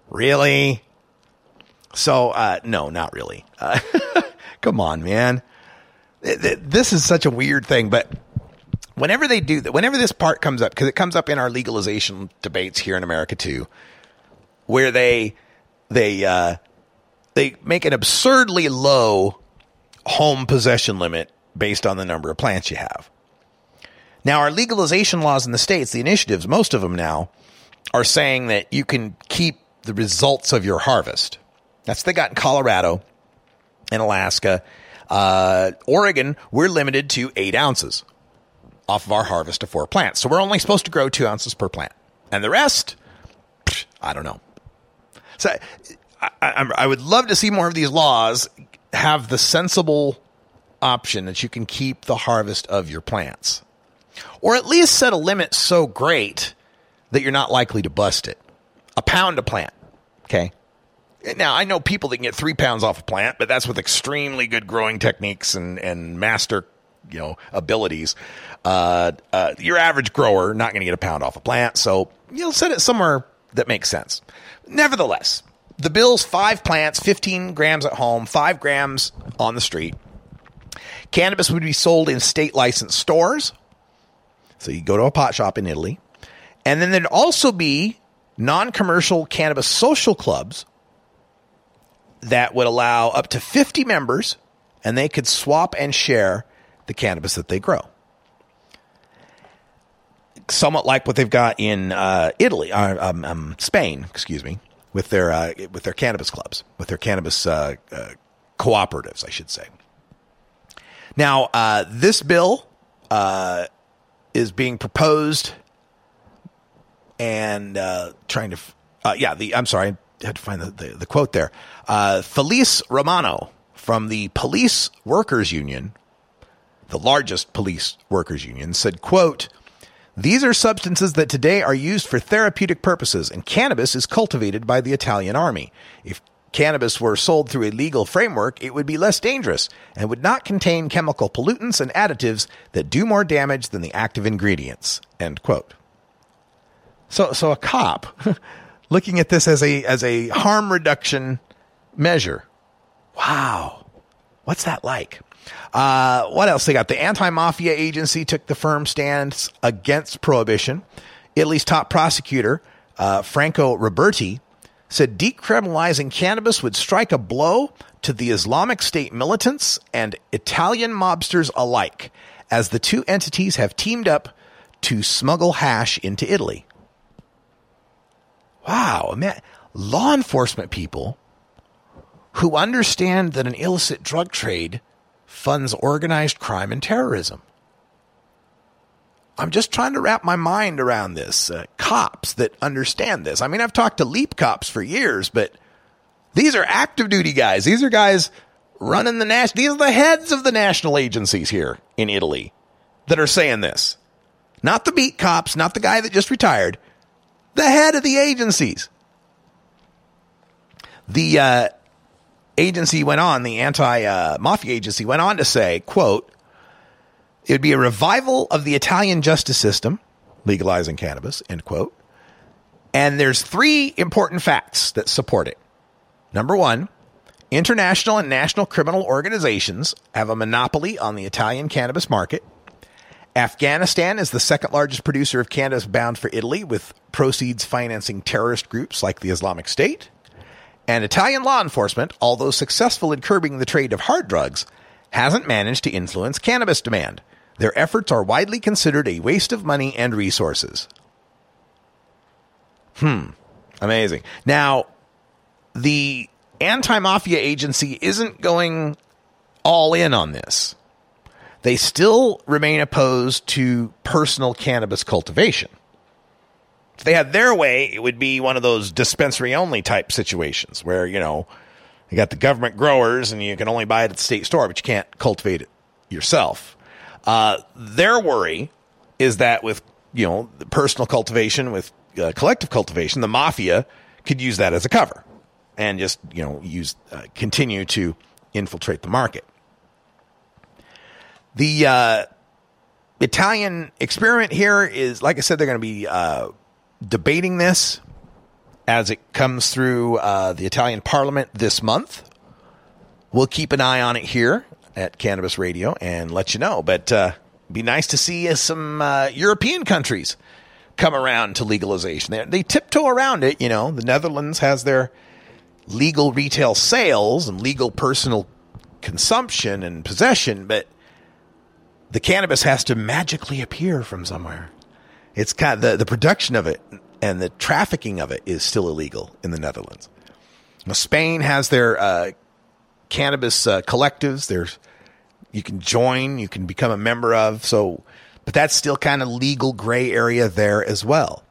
Really? So, uh, no, not really. Uh, *laughs* come on, man. This is such a weird thing, but whenever they do that, whenever this part comes up, because it comes up in our legalization debates here in America too, where they they uh, they make an absurdly low home possession limit based on the number of plants you have. Now, our legalization laws in the states, the initiatives, most of them now, are saying that you can keep the results of your harvest. That's what they got in Colorado and Alaska. Uh, Oregon, we're limited to eight ounces off of our harvest of four plants. So we're only supposed to grow two ounces per plant. And the rest, I don't know. So I, I, I would love to see more of these laws have the sensible option that you can keep the harvest of your plants. Or at least set a limit so great that you're not likely to bust it. A pound a plant. Okay. Now I know people that can get three pounds off a plant, but that's with extremely good growing techniques and, and master, you know, abilities. Uh, uh, your average grower not going to get a pound off a plant, so you'll set it somewhere that makes sense. Nevertheless, the bill's five plants, 15 grams at home, five grams on the street. Cannabis would be sold in state licensed stores. So you go to a pot shop in Italy. And then there'd also be non commercial cannabis social clubs that would allow up to 50 members and they could swap and share the cannabis that they grow. Somewhat like what they've got in uh, Italy, uh, um, um, Spain, excuse me, with their uh, with their cannabis clubs, with their cannabis uh, uh, cooperatives, I should say. Now, this bill is being proposed and trying to, yeah, the I'm sorry, I had to find the, the, the quote there. Felice Romano from the Police Workers Union, the largest police workers union, said, quote, these are substances that today are used for therapeutic purposes, and cannabis is cultivated by the Italian army. If cannabis were sold through a legal framework, it would be less dangerous and would not contain chemical pollutants and additives that do more damage than the active ingredients. End quote. So, so a cop *laughs* looking at this as a as a harm reduction measure. Wow, what's that like? Uh, what else they got? The anti mafia agency took the firm stance against prohibition. Italy's top prosecutor, uh, Franco Roberti, said decriminalizing cannabis would strike a blow to the Islamic State militants and Italian mobsters alike, as the two entities have teamed up to smuggle hash into Italy. Wow, man, law enforcement people who understand that an illicit drug trade funds organized crime and terrorism. I'm just trying to wrap my mind around this. Uh, cops that understand this. I mean, I've talked to LEAP cops for years, but these are active duty guys. These are guys running the national. These are the heads of the national agencies here in Italy that are saying this. Not the beat cops, not the guy that just retired. The head of the agencies. The uh, agency went on, the anti uh, mafia agency went on to say, quote, it would be a revival of the Italian justice system, legalizing cannabis, end quote. And there's three important facts that support it. Number one, international and national criminal organizations have a monopoly on the Italian cannabis market. Afghanistan is the second largest producer of cannabis bound for Italy, with proceeds financing terrorist groups like the Islamic State. And Italian law enforcement, although successful in curbing the trade of hard drugs, hasn't managed to influence cannabis demand. Their efforts are widely considered a waste of money and resources. Hmm. Amazing. Now, the anti mafia agency isn't going all in on this. They still remain opposed to personal cannabis cultivation. If they had their way, it would be one of those dispensary only type situations where, you know, you got the government growers and you can only buy it at the state store, but you can't cultivate it yourself. Uh, their worry is that with, you know, personal cultivation, with uh, collective cultivation, the mafia could use that as a cover and just, you know, use, uh, continue to infiltrate the market. The uh, Italian experiment here is, like I said, they're going to be uh, debating this as it comes through uh, the Italian Parliament this month. We'll keep an eye on it here at Cannabis Radio and let you know. But uh, be nice to see some uh, European countries come around to legalization. They, they tiptoe around it. You know, the Netherlands has their legal retail sales and legal personal consumption and possession, but the cannabis has to magically appear from somewhere. It's kind of the, the production of it and the trafficking of it is still illegal in the Netherlands. Now, Spain has their uh, cannabis uh, collectives, their you can join, you can become a member of. So, but that's still kind of legal gray area there as well.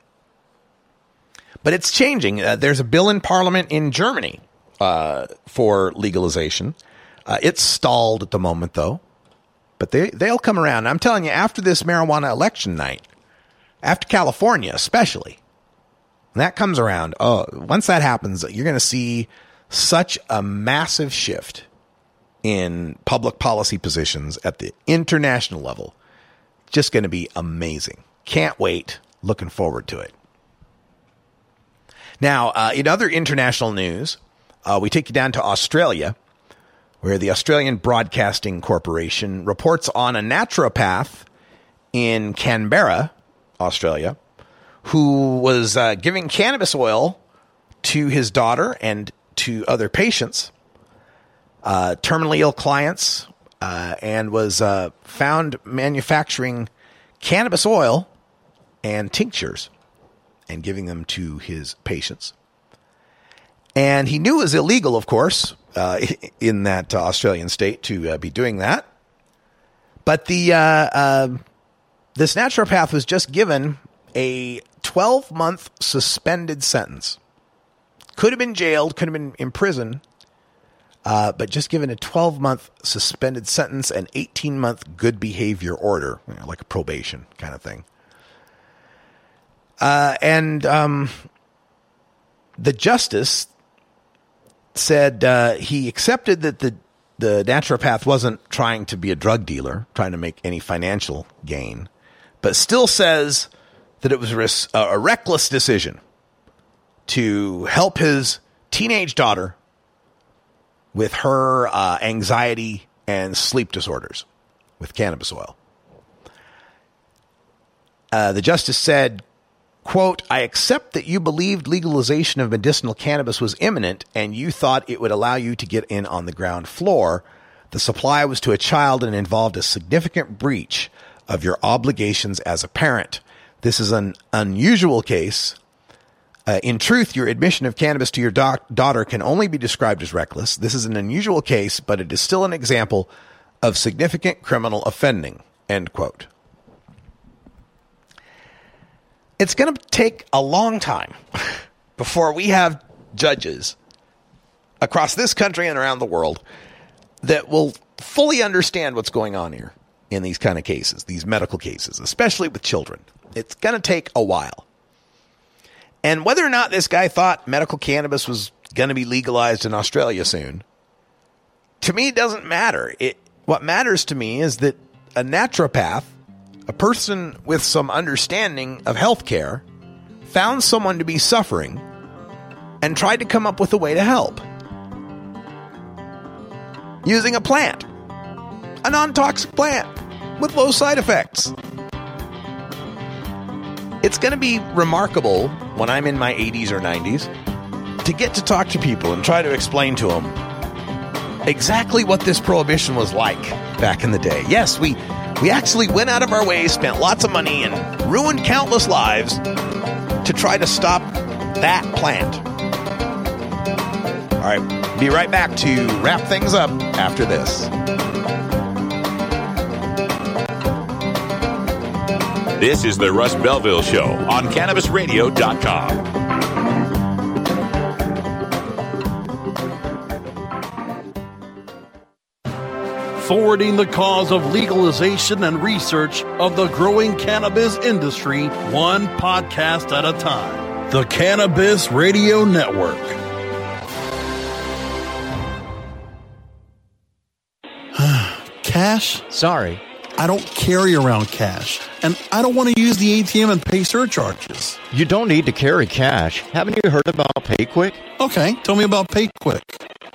But it's changing. Uh, there's a bill in Parliament in Germany uh, for legalization. Uh, it's stalled at the moment, though. But they they'll come around. I'm telling you, after this marijuana election night, after California, especially, when that comes around, oh, once that happens, you're going to see such a massive shift in public policy positions at the international level. Just going to be amazing. Can't wait. Looking forward to it. Now, uh, in other international news, uh, we take you down to Australia, where the Australian Broadcasting Corporation reports on a naturopath in Canberra, Australia, who was uh, giving cannabis oil to his daughter and to other patients, uh, terminally ill clients, uh, and was uh, found manufacturing cannabis oil and tinctures and giving them to his patients. And he knew it was illegal, of course, uh, *laughs* in that Australian state to uh, be doing that. But the this naturopath was just given a 12 month suspended sentence. Could have been jailed, could have been in prison, uh, but just given a 12 month suspended sentence and 18 month good behavior order, you know, like a probation kind of thing. Uh, and um, the justice said uh, he accepted that the the naturopath wasn't trying to be a drug dealer, trying to make any financial gain, but still says that it was a, a reckless decision to help his teenage daughter with her uh, anxiety and sleep disorders with cannabis oil. Uh, the justice said, quote, I accept that you believed legalization of medicinal cannabis was imminent and you thought it would allow you to get in on the ground floor. The supply was to a child and involved a significant breach of your obligations as a parent. This is an unusual case. Uh, in truth, your admission of cannabis to your doc- daughter can only be described as reckless. This is an unusual case, but it is still an example of significant criminal offending. End quote. It's going to take a long time *laughs* before we have judges across this country and around the world that will fully understand what's going on here in these kind of cases, these medical cases, especially with children. It's going to take a while. And whether or not this guy thought medical cannabis was going to be legalized in Australia soon, to me, it doesn't matter. It, what matters to me is that a naturopath, a person with some understanding of healthcare, found someone to be suffering and tried to come up with a way to help using a plant, a non toxic plant with low side effects. It's going to be remarkable when I'm in my 80s or 90s to get to talk to people and try to explain to them exactly what this prohibition was like back in the day. Yes, we we actually went out of our way, spent lots of money and ruined countless lives to try to stop that plant. All right, be right back to wrap things up after this. This is the Russ Belville Show on CannabisRadio.com. Forwarding the cause of legalization and research of the growing cannabis industry, one podcast at a time. The Cannabis Radio Network. *sighs* cash? Sorry. I don't carry around cash, and I don't want to use the ATM and pay surcharges. You don't need to carry cash. Haven't you heard about PayQwick? Okay, tell me about PayQwick.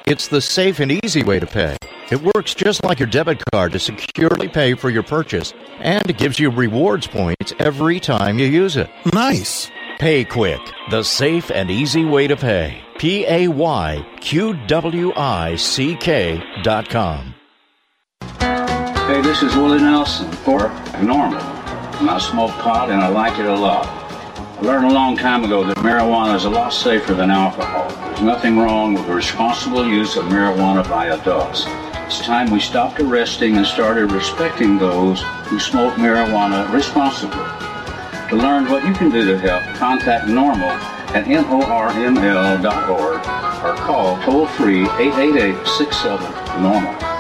It's the safe and easy way to pay. It works just like your debit card to securely pay for your purchase, and it gives you rewards points every time you use it. Nice. PayQwick, the safe and easy way to pay. P A Y Q W I C K dot com. Hey, this is Willie Nelson, or NORML. And I smoke pot and I like it a lot. I learned a long time ago that marijuana is a lot safer than alcohol. There's nothing wrong with the responsible use of marijuana by adults. It's time we stopped arresting and started respecting those who smoke marijuana responsibly. To learn what you can do to help, contact NORML at norml.org or call toll free 888 67 NORMAL.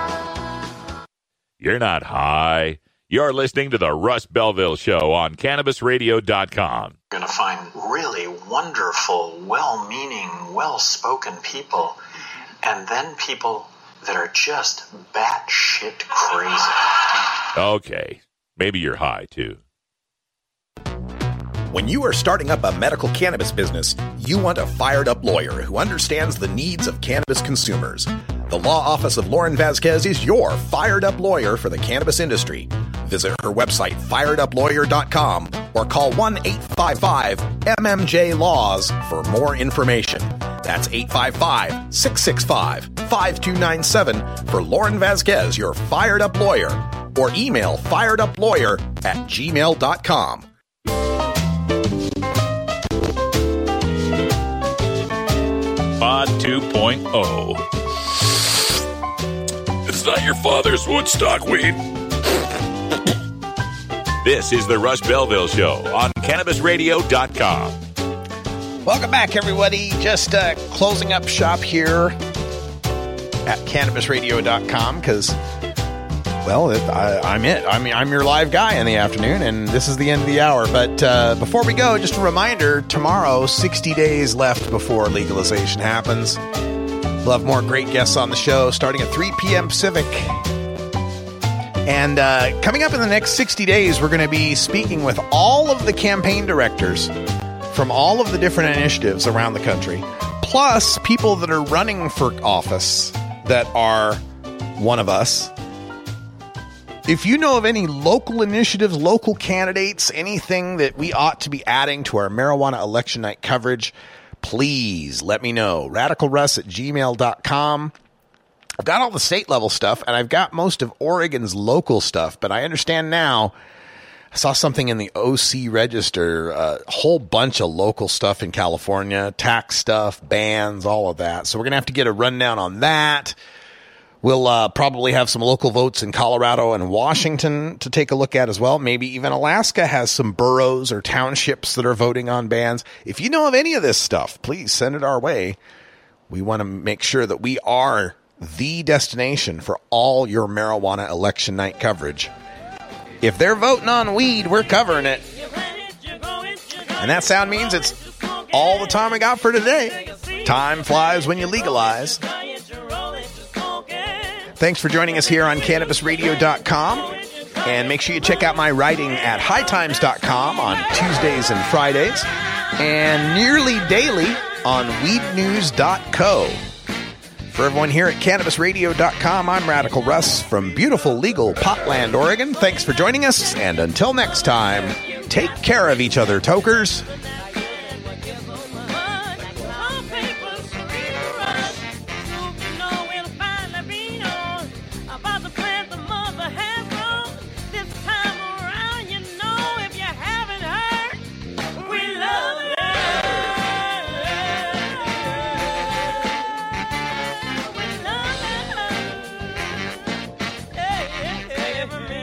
You're not high. You're listening to the Russ Belville Show on CannabisRadio.com. You're going to find really wonderful, well meaning, well spoken people, and then people that are just batshit crazy. Okay, maybe you're high too. When you are starting up a medical cannabis business, you want a fired up lawyer who understands the needs of cannabis consumers. The law office of Lauren Vasquez is your fired up lawyer for the cannabis industry. Visit her website, fireduplawyer.com, or call 1 855 MMJ Laws for more information. That's 855 665 5297 for Lauren Vasquez, your fired up lawyer, or email fireduplawyer at gmail.com. Pod 2.0. Not your father's Woodstock weed. this is the Russ Belville Show on CannabisRadio.com. Welcome back, everybody. Just uh, closing up shop here at CannabisRadio.com because, well, it, I, I'm it. I mean, I'm your live guy in the afternoon, and this is the end of the hour. But uh, before we go, just a reminder: tomorrow, 60 days left before legalization happens. We'll have more great guests on the show starting at 3 p.m. Pacific. And uh, coming up in the next 60 days, we're going to be speaking with all of the campaign directors from all of the different initiatives around the country, plus people that are running for office that are one of us. If you know of any local initiatives, local candidates, anything that we ought to be adding to our marijuana election night coverage, please let me know. RadicalRuss at gmail.com. I've got all the state level stuff and I've got most of Oregon's local stuff, but I understand now. I saw something in the OC register, a whole bunch of local stuff in California, tax stuff, bans, all of that. So we're going to have to get a rundown on that. We'll uh, probably have some local votes in Colorado and Washington to take a look at as well. Maybe even Alaska has some boroughs or townships that are voting on bans. If you know of any of this stuff, please send it our way. We want to make sure that we are the destination for all your marijuana election night coverage. If they're voting on weed, we're covering it. And that sound means it's all the time we got for today. Time flies when you legalize. Thanks for joining us here on CannabisRadio.com. And make sure you check out my writing at hightimes.com on Tuesdays and Fridays, and nearly daily on weednews.co. For everyone here at CannabisRadio.com, I'm Radical Russ from beautiful legal Potland, Oregon. Thanks for joining us, and until next time, take care of each other, tokers.